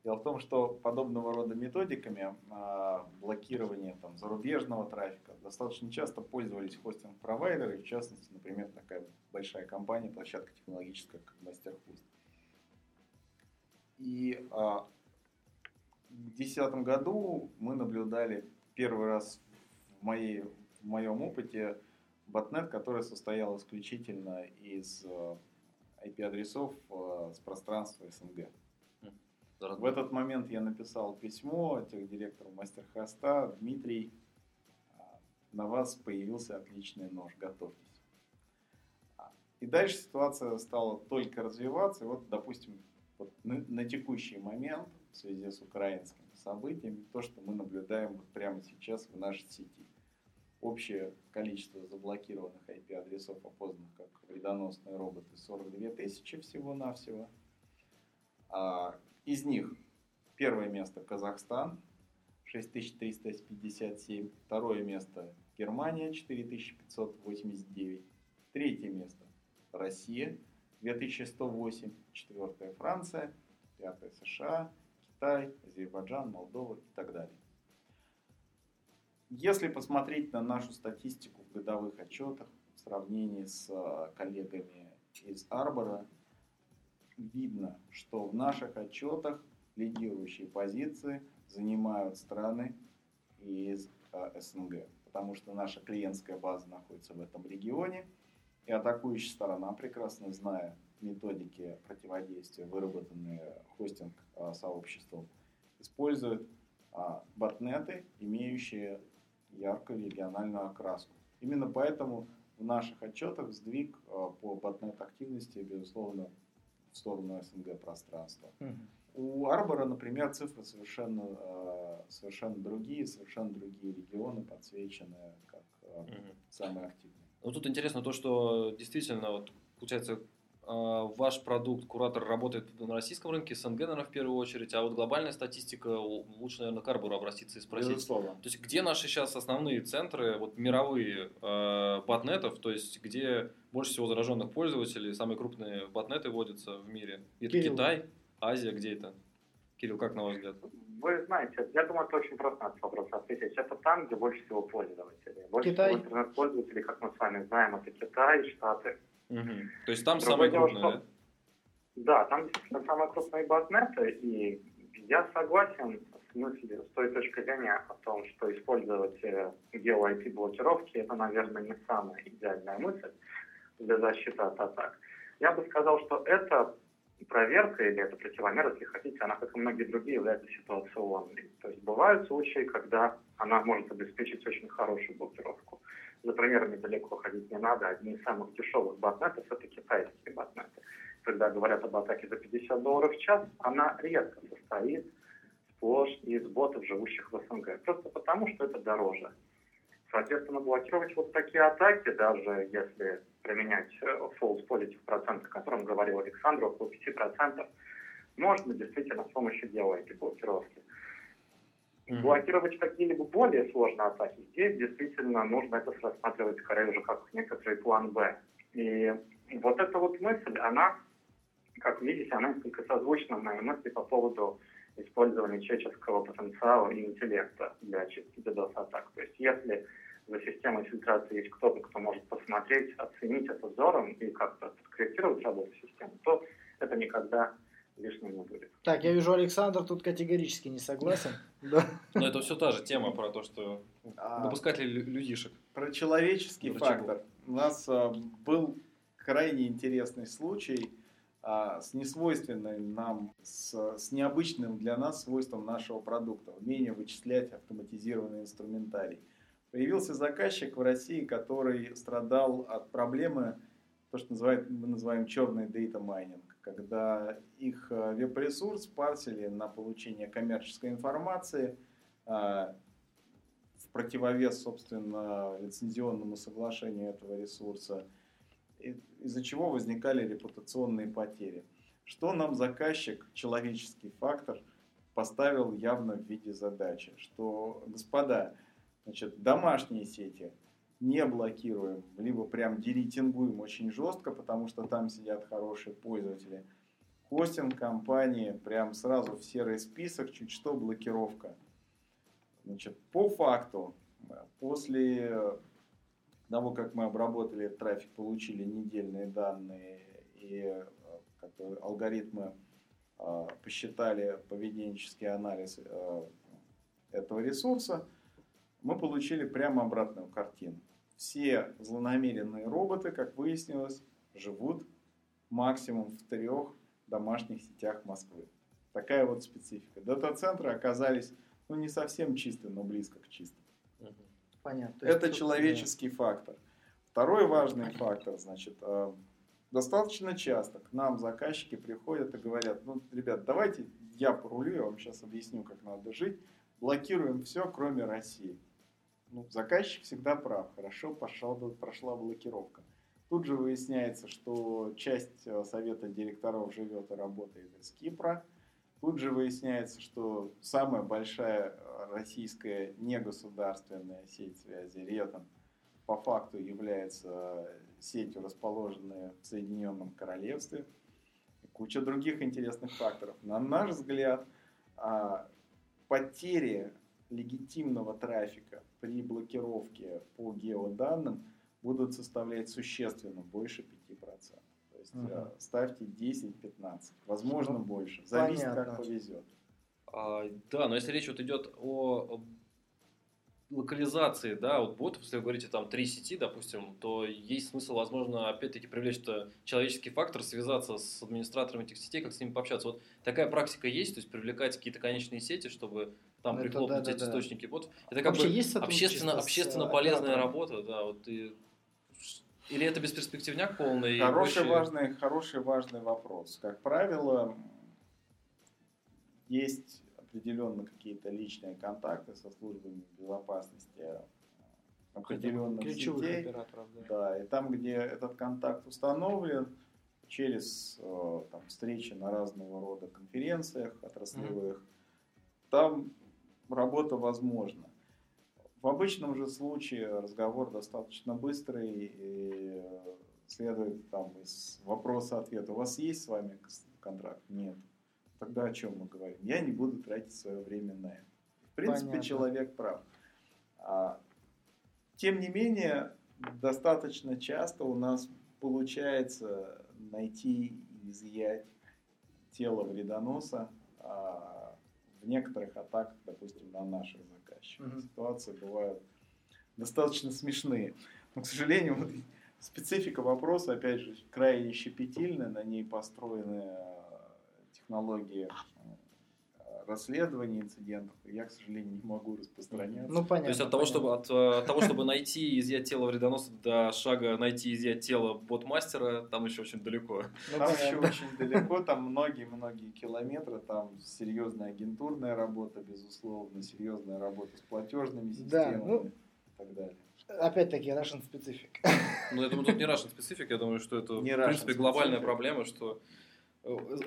Дело в том, что подобного рода методиками а, блокирования там, зарубежного трафика достаточно часто пользовались хостинг-провайдеры, в частности, например, такая большая компания, площадка технологическая, как MasterHost. И а, в 2010 году мы наблюдали первый раз в, моей, в моем опыте ботнет, который состоял исключительно из IP-адресов э, с пространства СНГ. В этот момент я написал письмо техдиректору мастер-хоста Дмитрий, а, на вас появился отличный нож, готовьтесь. А, И дальше ситуация стала только развиваться. И вот, допустим, вот на, на текущий момент в связи с украинскими событиями, то, что мы наблюдаем вот прямо сейчас в нашей сети. Общее количество заблокированных IP-адресов, опознанных как вредоносные роботы, 42 тысячи всего-навсего. А, из них первое место Казахстан, 6357. Второе место Германия, 4589. Третье место Россия, 2108. Четвертое Франция, пятое США, Китай, Азербайджан, Молдова и так далее. Если посмотреть на нашу статистику в годовых отчетах в сравнении с э, коллегами из Арбора, видно, что в наших отчетах лидирующие позиции занимают страны из э, СНГ, потому что наша клиентская база находится в этом регионе, и атакующая сторона, прекрасно зная методики противодействия, выработанные хостинг э, сообществом, использует а, ботнеты, имеющие яркую региональную окраску. Именно поэтому в наших отчетах сдвиг а, по ботнет-активности, безусловно, в сторону СНГ пространства. У Арбора, например, цифры совершенно, э, совершенно другие, совершенно другие регионы подсвечены как э, самые активные. Ну, тут интересно то, что действительно, вот, получается, ваш продукт, куратор, работает на российском рынке, СНГ, наверное, в первую очередь, а вот глобальная статистика, лучше, наверное, к Арбору обратиться и спросить. Безусловно. То есть, где наши сейчас основные центры, вот мировые э, ботнетов, то есть, где больше всего зараженных пользователей, самые крупные ботнеты вводятся в мире? Это Кирилл. Китай, Азия, где это? Кирилл, как на ваш взгляд? Вы знаете, я думаю, это очень просто на этот вопрос ответить. Это там, где больше всего пользователей. Больше Китай. всего интернет-пользователей, как мы с вами знаем, это Китай, Штаты. Мгм. То есть, там Другое дело, крупные, что- да? Да, там действительно самые крупные ботнеты, и я согласен с мыслью, с той точки зрения о том, что использовать э, гео-IP-блокировки, это, наверное, не самая идеальная мысль для защиты от атак. Я бы сказал, что это проверка или это противомер, если хотите, она, как и многие другие, является ситуационной. То есть бывают случаи, когда она может обеспечить очень хорошую блокировку. За примерами ходить не надо. Одни из самых дешевых ботнетов – это китайские ботнеты когда говорят об атаке за 50 долларов в час, она редко состоит сплошь из ботов, живущих в СНГ. Просто потому, что это дороже. Соответственно, блокировать вот такие атаки, даже если применять э, false positive процент, о котором говорил Александр, около 5%, можно действительно с помощью этой блокировки. Мгм. Блокировать какие-либо более сложные атаки, здесь действительно нужно это рассматривать скорее уже как некоторый план Б. И вот эта вот мысль, она как видите, она несколько созвучна моей мысли по поводу использования человеческого потенциала и интеллекта для чистки DDoS-атак. То есть если за системой фильтрации есть кто-то, кто может посмотреть, оценить это взором и как-то подкорректировать работу системы, то это никогда лишним не будет. Так, я вижу, Александр тут категорически не согласен. Да. Но это все та же тема про то, что А, допускать ли лю- людишек. Про человеческий фактор. У нас а, был крайне интересный случай а, с несвойственным нам, с, с необычным для нас свойством нашего продукта, умение вычислять автоматизированный инструментарий. Появился заказчик в России, который страдал от проблемы, то, что называют, мы называем черный data mining, когда их а, веб-ресурс парсили на получение коммерческой информации, а, в противовес, собственно, лицензионному соглашению этого ресурса, из-за чего возникали репутационные потери. Что нам заказчик, человеческий фактор, поставил явно в виде задачи, что, господа, значит, домашние сети не блокируем, либо прям дерейтингуем очень жестко, потому что там сидят хорошие пользователи. Хостинг компании прям сразу в серый список, чуть что блокировка. Значит, по факту, после того, как мы обработали трафик, получили недельные данные и э, алгоритмы э, посчитали поведенческий анализ э, этого ресурса, мы получили прямо обратную картину. Все злонамеренные роботы, как выяснилось, живут максимум в трех домашних сетях Москвы. Такая вот специфика. Дата-центры оказались ну, не совсем чистые, но близко к чистым. Понятно. Есть Это человеческий фактор. Второй важный фактор, значит, э, достаточно часто к нам заказчики приходят и говорят, ну, ребят, давайте я порулю, я вам сейчас объясню, как надо жить, блокируем все, кроме России. Ну, заказчик всегда прав, хорошо пошла, прошла блокировка. Тут же выясняется, что часть э, совета директоров живет и работает из Кипра. Тут же выясняется, что самая большая э, российская негосударственная сеть связи Ретон по факту является сетью, расположенной в Соединенном Королевстве. И куча других интересных факторов. На наш взгляд, а, потери легитимного трафика при блокировке по геоданным будут составлять существенно больше 5%. То есть э, ставьте 10-15, возможно больше. Зависит, Понятно. как повезет. А, да, но если речь вот идет о локализации, да, вот ботов, если вы говорите там три сети, допустим, то есть смысл, возможно, опять-таки привлечь -то человеческий фактор, связаться с администраторами этих сетей, как с ними пообщаться. Вот такая практика есть, то есть привлекать какие-то конечные сети, чтобы там Это прихлопнуть да, да, эти да. источники ботов. Это как Вообще бы есть общественно, с, общественно э, полезная оператором? работа, да, вот и или это бесперспективняк полный? Хороший проще- важный, хороший важный вопрос. Как правило, есть определенно какие-то личные контакты со службами безопасности э, определенных Ключевых сетей. операторов, да. Да, и там, где этот контакт установлен, через э, там, встречи на разного рода конференциях отраслевых, там работа возможна. В обычном же случае разговор достаточно быстрый, и э, следует там из вопроса-ответа. У вас есть с вами контракт? Нет. Тогда о чем мы говорим? Я не буду тратить свое время на это. В принципе, Понятно. человек прав. А, тем не менее, достаточно часто у нас получается найти и изъять тело вредоноса а, в некоторых атаках, допустим, на наших заказчиков. Мгм. Ситуации бывают достаточно смешные. Но, к сожалению, вот специфика вопроса, опять же, крайне щепетильная, на ней построены технологии э, расследования инцидентов. И я, к сожалению, не могу распространяться. Ну, понятно. То есть от того, понятно. чтобы, от, э, от того, чтобы найти и изъять тело вредоноса до шага найти и изъять тело ботмастера, там еще очень далеко. Ну, Там еще очень далеко, там многие-многие километры, там серьезная агентурная работа, безусловно, серьезная работа с платежными Да, системами ну, и так далее. Опять-таки, Russian specific. Ну, я думаю, тут не Russian специфик, я думаю, что это, Не в принципе, глобальная specific. проблема, что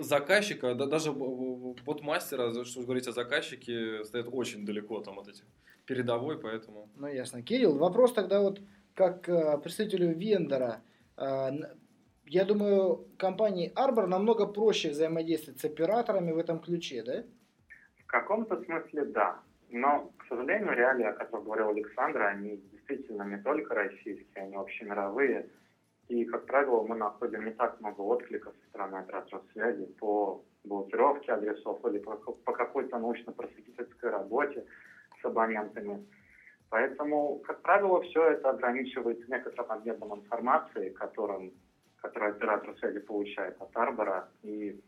заказчика, да, даже ботмастера, что говорить о заказчике, стоят очень далеко там от этих передовой, поэтому... Ну, ясно. Кирилл, вопрос тогда вот как э, представителю вендора. Э, я думаю, компании Arbor намного проще взаимодействовать с операторами в этом ключе, да? В каком-то смысле да. Но, к сожалению, реалии, о которых говорил Александр, они действительно не только российские, они общемировые. И, как правило, мы находим не так много откликов со стороны операторов связи по блокировке адресов или по, по какой-то научно-просветительской работе с абонентами. Поэтому, как правило, все это ограничивается некоторым объемом информации, которым, который оператор связи получает от Арбора. И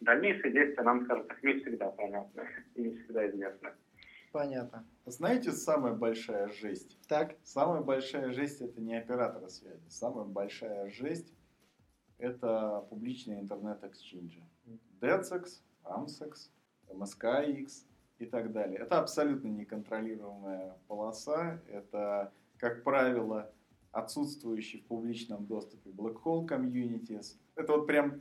дальнейшие действия нам, скажем так, не всегда понятны и не всегда известны. Понятно. Знаете, самая большая жесть? Так. Самая большая жесть это не оператора связи. Самая большая жесть это публичные интернет-эксченджи. DECX, AMSEX, MSKX и так далее. Это абсолютно неконтролируемая полоса. Это, как правило, отсутствующий в публичном доступе black hole communities. Это вот прям,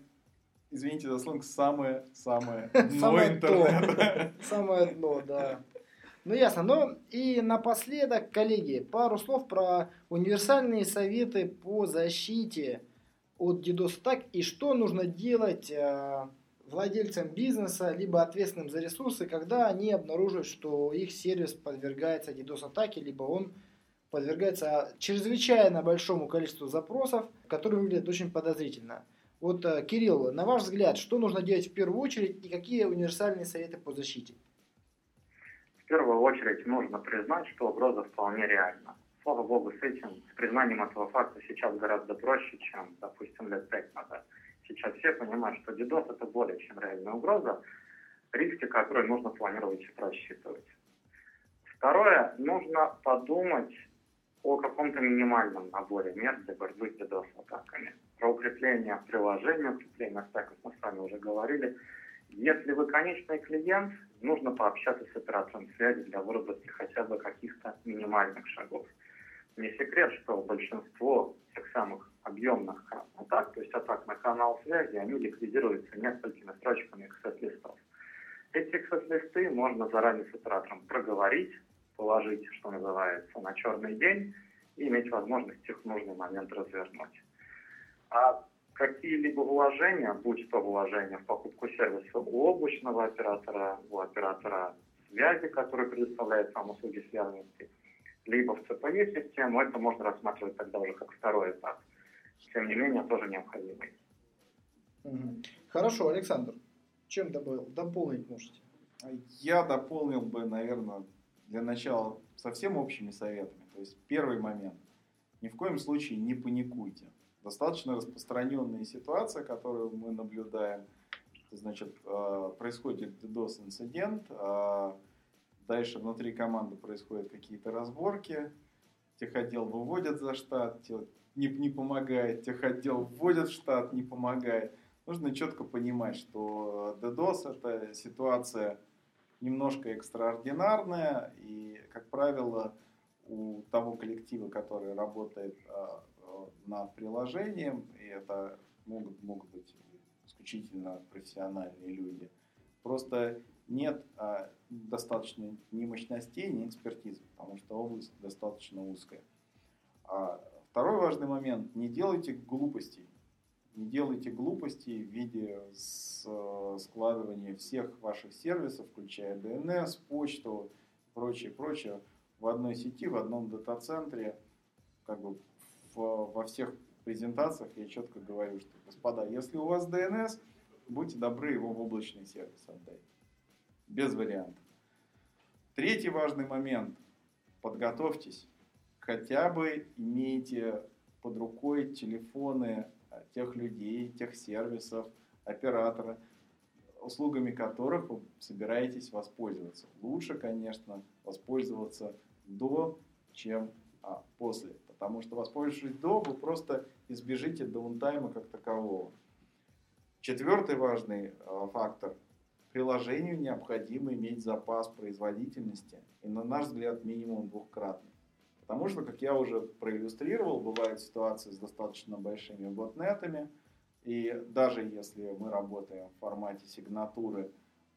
извините за сленг, самое-самое дно интернета. Самое дно, да. Ну ясно. Ну и напоследок, коллеги, пару слов про универсальные советы по защите от DDoS атак и что нужно делать э, владельцам бизнеса, либо ответственным за ресурсы, когда они обнаруживают, что их сервис подвергается DDoS атаке, либо он подвергается чрезвычайно большому количеству запросов, которые выглядят очень подозрительно. Вот, э, Кирилл, на ваш взгляд, что нужно делать в первую очередь и какие универсальные советы по защите? В первую очередь нужно признать, что угроза вполне реальна. Слава богу, с этим, с признанием этого факта сейчас гораздо проще, чем, допустим, лет пять назад. Сейчас все понимают, что DDoS это более чем реальная угроза, риски которые нужно планировать и просчитывать. Второе, нужно подумать о каком-то минимальном наборе мер для борьбы с DDoS-атаками. Про укрепление приложения, укрепление стеков мы с вами уже говорили. Если вы конечный клиент, нужно пообщаться с оператором связи для выработки хотя бы каких-то минимальных шагов. Не секрет, что большинство тех самых объемных атак, то есть атак на канал связи, они ликвидируются несколькими строчками XS-листов. Эти XS-листы можно заранее с оператором проговорить, положить, что называется, на черный день и иметь возможность их в нужный момент развернуть. А какие-либо вложения, будь то вложения в покупку сервиса у облачного оператора, у оператора связи, который предоставляет вам услуги связанности, либо в ЦПЕ-систему, это можно рассматривать тогда уже как второй этап. Тем не менее, тоже необходимый. Хорошо, Александр, чем добавил? Дополнить можете? Я дополнил бы, наверное, для начала совсем общими советами. То есть первый момент. Ни в коем случае не паникуйте достаточно распространенная ситуация, которую мы наблюдаем. Значит, э, происходит DDoS-инцидент, а дальше внутри команды происходят какие-то разборки, техотдел выводят за штат, не, не помогает, техотдел вводят в штат, не помогает. Нужно четко понимать, что DDoS это ситуация немножко экстраординарная, и, как правило, у того коллектива, который работает а, над приложением, и это могут, могут быть исключительно профессиональные люди. Просто нет а, достаточно ни мощностей, ни экспертизы, потому что область достаточно узкая. А второй важный момент, не делайте глупостей. Не делайте глупостей в виде складывания всех ваших сервисов, включая DNS, почту, прочее, прочее, в одной сети, в одном дата-центре, как бы во всех презентациях я четко говорю, что, господа, если у вас DNS, будьте добры его в облачный сервис отдать. Без вариантов. Третий важный момент. Подготовьтесь. Хотя бы имейте под рукой телефоны тех людей, тех сервисов, оператора, услугами которых вы собираетесь воспользоваться. Лучше, конечно, воспользоваться до, чем а, после потому что воспользовавшись до, вы просто избежите даунтайма как такового. Четвертый важный э, фактор. Приложению необходимо иметь запас производительности и, на наш взгляд, минимум двухкратный. Потому что, как я уже проиллюстрировал, бывают ситуации с достаточно большими ботнетами, и даже если мы работаем в формате сигнатуры,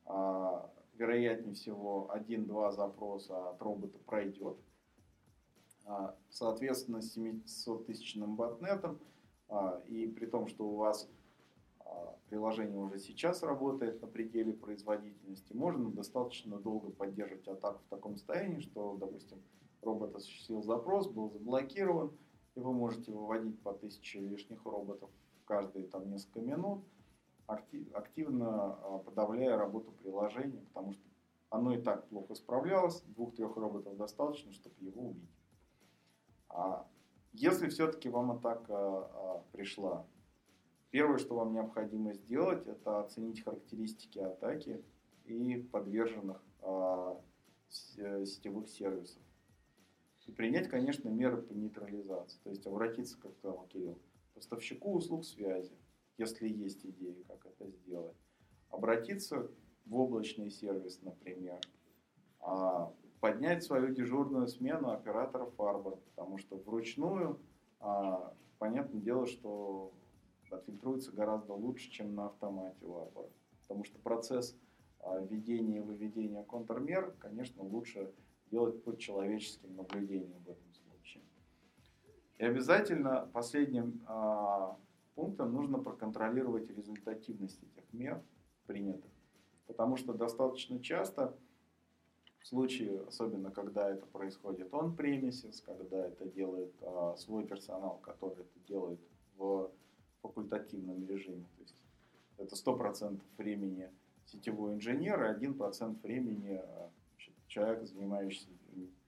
а, вероятнее всего один-два запроса от робота пройдет. А, соответственно, с 700-тысячным ботнетом а, и при том, что у вас а, приложение уже сейчас работает на пределе производительности, можно достаточно долго поддерживать атаку в таком состоянии, что, допустим, робот осуществил запрос, был заблокирован, и вы можете выводить по тысяче лишних роботов каждые там, несколько минут, активно подавляя работу приложения, потому что оно и так плохо справлялось, двух-трех роботов достаточно, чтобы его убить. А если все-таки вам атака а, пришла, первое, что вам необходимо сделать, это оценить характеристики атаки и подверженных а, сетевых сервисов. И принять, конечно, меры по нейтрализации. То есть обратиться, как сказал Кирилл, к поставщику услуг связи, если есть идеи, как это сделать. Обратиться в облачный сервис, например. А, поднять свою дежурную смену оператора Фарбор, потому что вручную, а, понятное дело, что отфильтруется гораздо лучше, чем на автомате у. Потому что процесс а, введения и выведения контрмер, конечно, лучше делать под человеческим наблюдением в этом случае. И обязательно последним а, пунктом нужно проконтролировать результативность этих мер принятых. Потому что достаточно часто в случае, особенно когда это происходит он премисис, когда это делает а, свой персонал, который это делает в факультативном режиме. То есть это 100% времени сетевой инженер и 1% времени а, человек, занимающийся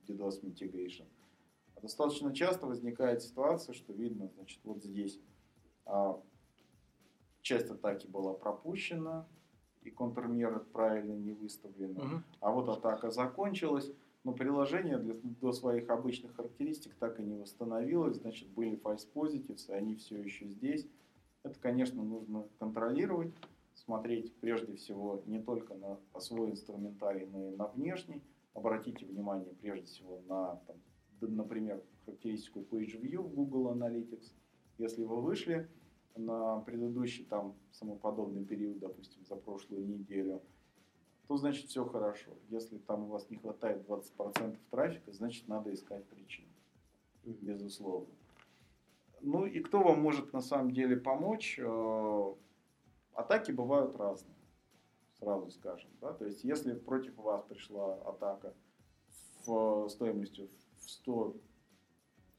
DDoS mitigation. А достаточно часто возникает ситуация, что видно, значит, вот здесь а, часть атаки была пропущена, и контрмеры правильно не выставлены. Угу. А вот атака закончилась, но приложение для, до своих обычных характеристик так и не восстановилось, значит были false positives, и они все еще здесь. Это, конечно, нужно контролировать, смотреть прежде всего не только на свой инструментарий, но и на внешний. Обратите внимание прежде всего на, там, например, характеристику Page View в Google Analytics. Если вы вышли на предыдущий там самоподобный период, допустим, за прошлую неделю, то значит все хорошо. Если там у вас не хватает 20% трафика, значит надо искать причину. Безусловно. Ну и кто вам может на самом деле помочь? Э, атаки бывают разные, сразу скажем. Да? То есть если против вас пришла атака в стоимостью в 100,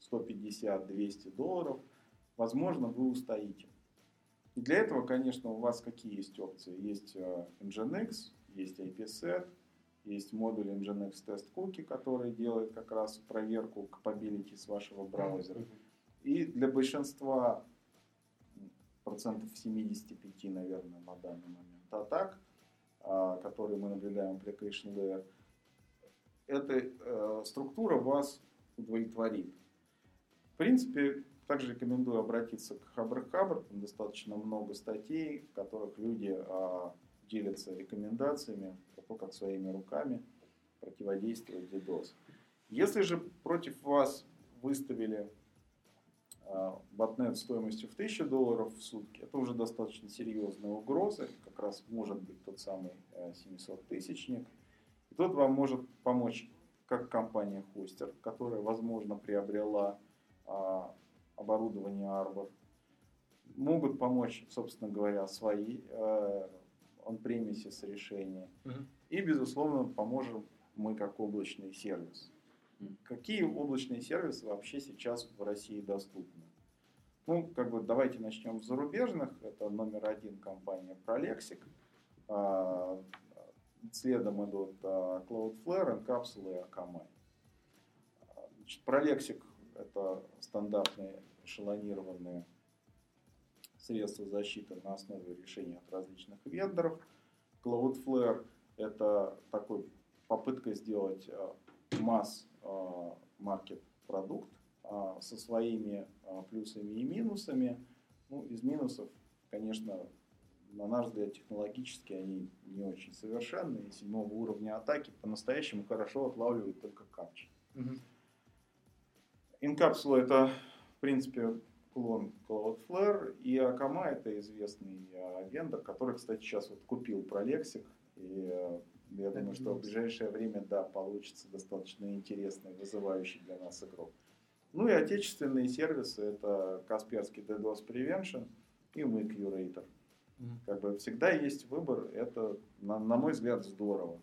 150, 200 долларов – возможно, вы устоите. И для этого, конечно, у вас какие есть опции? Есть э, Nginx, есть IPSet, есть модуль Nginx Test Cookie, который делает как раз проверку capability с вашего браузера. И для большинства, процентов 75, наверное, на данный момент атак, а, которые мы наблюдаем в Application Layer, эта э, структура вас удовлетворит. В принципе, также рекомендую обратиться к Хабр Хабр. Там достаточно много статей, в которых люди а, делятся рекомендациями про то, как своими руками противодействовать DDoS. Если же против вас выставили а, ботнет стоимостью в 1000 долларов в сутки, это уже достаточно серьезная угроза, как раз может быть тот самый 700-тысячник. А, И тут вам может помочь как компания Хостер, которая, возможно, приобрела а, оборудования Arbor. Могут помочь, собственно говоря, свои э, on-premises решения. Угу. И, безусловно, поможем мы как облачный сервис. Какие облачные сервисы вообще сейчас в России доступны? Ну, как бы давайте начнем с зарубежных. Это номер один компания Prolexic. А, следом идут а, Cloudflare, Encapsula и Akamai. Значит, Prolexic это стандартные эшелонированные средства защиты на основе решений от различных вендоров. Cloudflare – это такой попытка сделать а, масс-маркет а, продукт а, со своими плюсами и минусами. Ну, из минусов, конечно, на наш взгляд, технологически они не очень совершенные. Седьмого уровня атаки по-настоящему хорошо отлавливают только капчи. Угу. Инкапсула это, в принципе, клон Cloudflare, и Akamai это известный э, вендор, который, кстати, сейчас вот купил Prolexic, и э, я думаю, что в ближайшее время, да, получится достаточно интересный, вызывающий для нас игрок. Ну и отечественные сервисы это Касперский DDoS Prevention и MIG Curator. Как бы всегда есть выбор, это, на, на мой взгляд, здорово.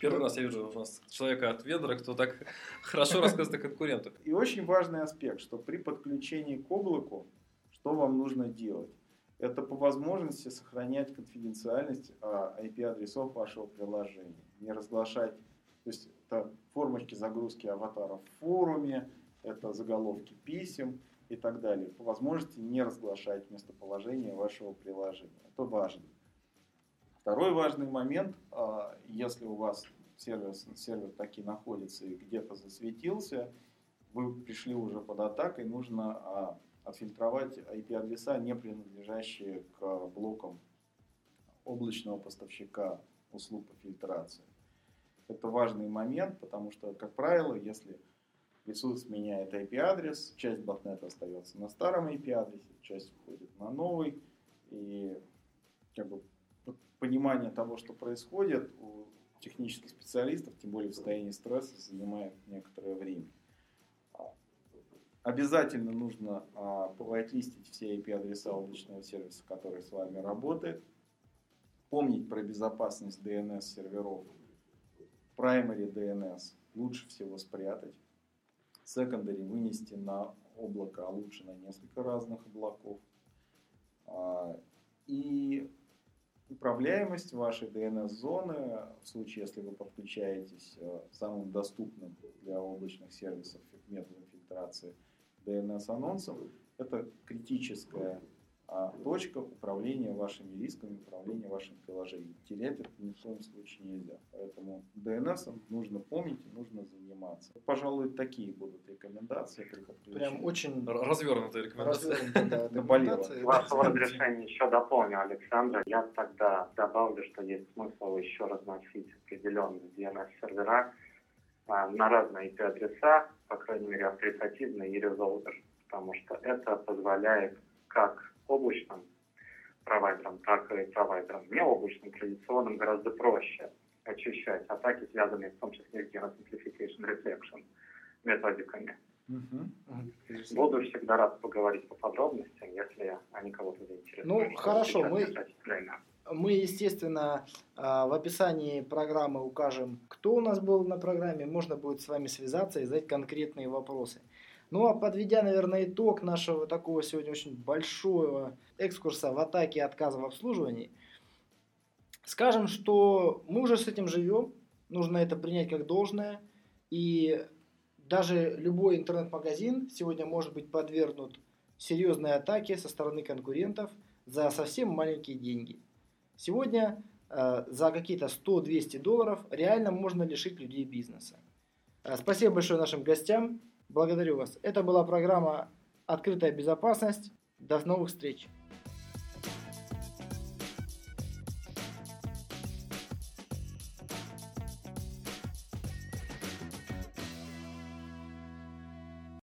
Первый раз я вижу у нас человека от Ведра, кто так хорошо рассказывает о конкурентах. И очень важный аспект, что при подключении к облаку, что вам нужно делать? Это по возможности сохранять конфиденциальность IP-адресов а, вашего приложения. Не разглашать, то есть это формочки загрузки аватаров в форуме, это заголовки писем и так далее. По возможности не разглашать местоположение вашего приложения. Это важно. Второй важный момент, а, если у вас сервер, сервер таки находится и где-то засветился, вы пришли уже под атакой, нужно а, отфильтровать IP-адреса, не принадлежащие к блокам облачного поставщика услуг по фильтрации. Это важный момент, потому что, как правило, если ресурс меняет IP-адрес, часть ботнета остается на старом IP-адресе, часть уходит на новый, и как бы понимание того, что происходит, у технических специалистов, тем более в состоянии стресса, занимает некоторое время. Обязательно нужно а, листить все IP-адреса облачного сервиса, который с вами работает. Помнить про безопасность DNS-серверов. Primary DNS лучше всего спрятать. Secondary вынести на облако, а лучше на несколько разных облаков. А, и управляемость вашей DNS-зоны, в случае, если вы подключаетесь э, самым доступным для облачных сервисов методом фильтрации DNS-анонсом, это критическая а точка управления вашими рисками, управления вашим приложением. Терять это ни в коем случае нельзя. Поэтому DNS нужно помнить и нужно заниматься. Пожалуй, такие будут рекомендации. Прям очень развернутые рекомендации. С вашего разрешения еще дополню, Александр. Я тогда добавлю, что есть смысл еще разносить определенные DNS-сервера а, на разные IP-адреса, по крайней мере, авторитативные и резолвер, потому что это позволяет как облачным провайдерам, так и провайдерам необлачным, традиционным гораздо проще очищать атаки, связанные в том числе с Genus Amplification Reflection методиками. Угу. Буду всегда рад поговорить по подробностям, если они кого-то заинтересуют. Ну, хорошо, мы, мы, естественно, а, в описании программы укажем, кто у нас был на программе, можно будет с вами связаться и задать конкретные вопросы. Ну а подведя, наверное, итог нашего такого сегодня очень большого экскурса в атаке отказа в обслуживании, скажем, что мы уже с этим живем, нужно это принять как должное, и даже любой интернет-магазин сегодня может быть подвергнут серьезной атаке со стороны конкурентов за совсем маленькие деньги. Сегодня э, за какие-то 100-200 долларов реально можно лишить людей бизнеса. Э, спасибо большое нашим гостям. Благодарю вас. Это была программа «Открытая безопасность». До новых встреч.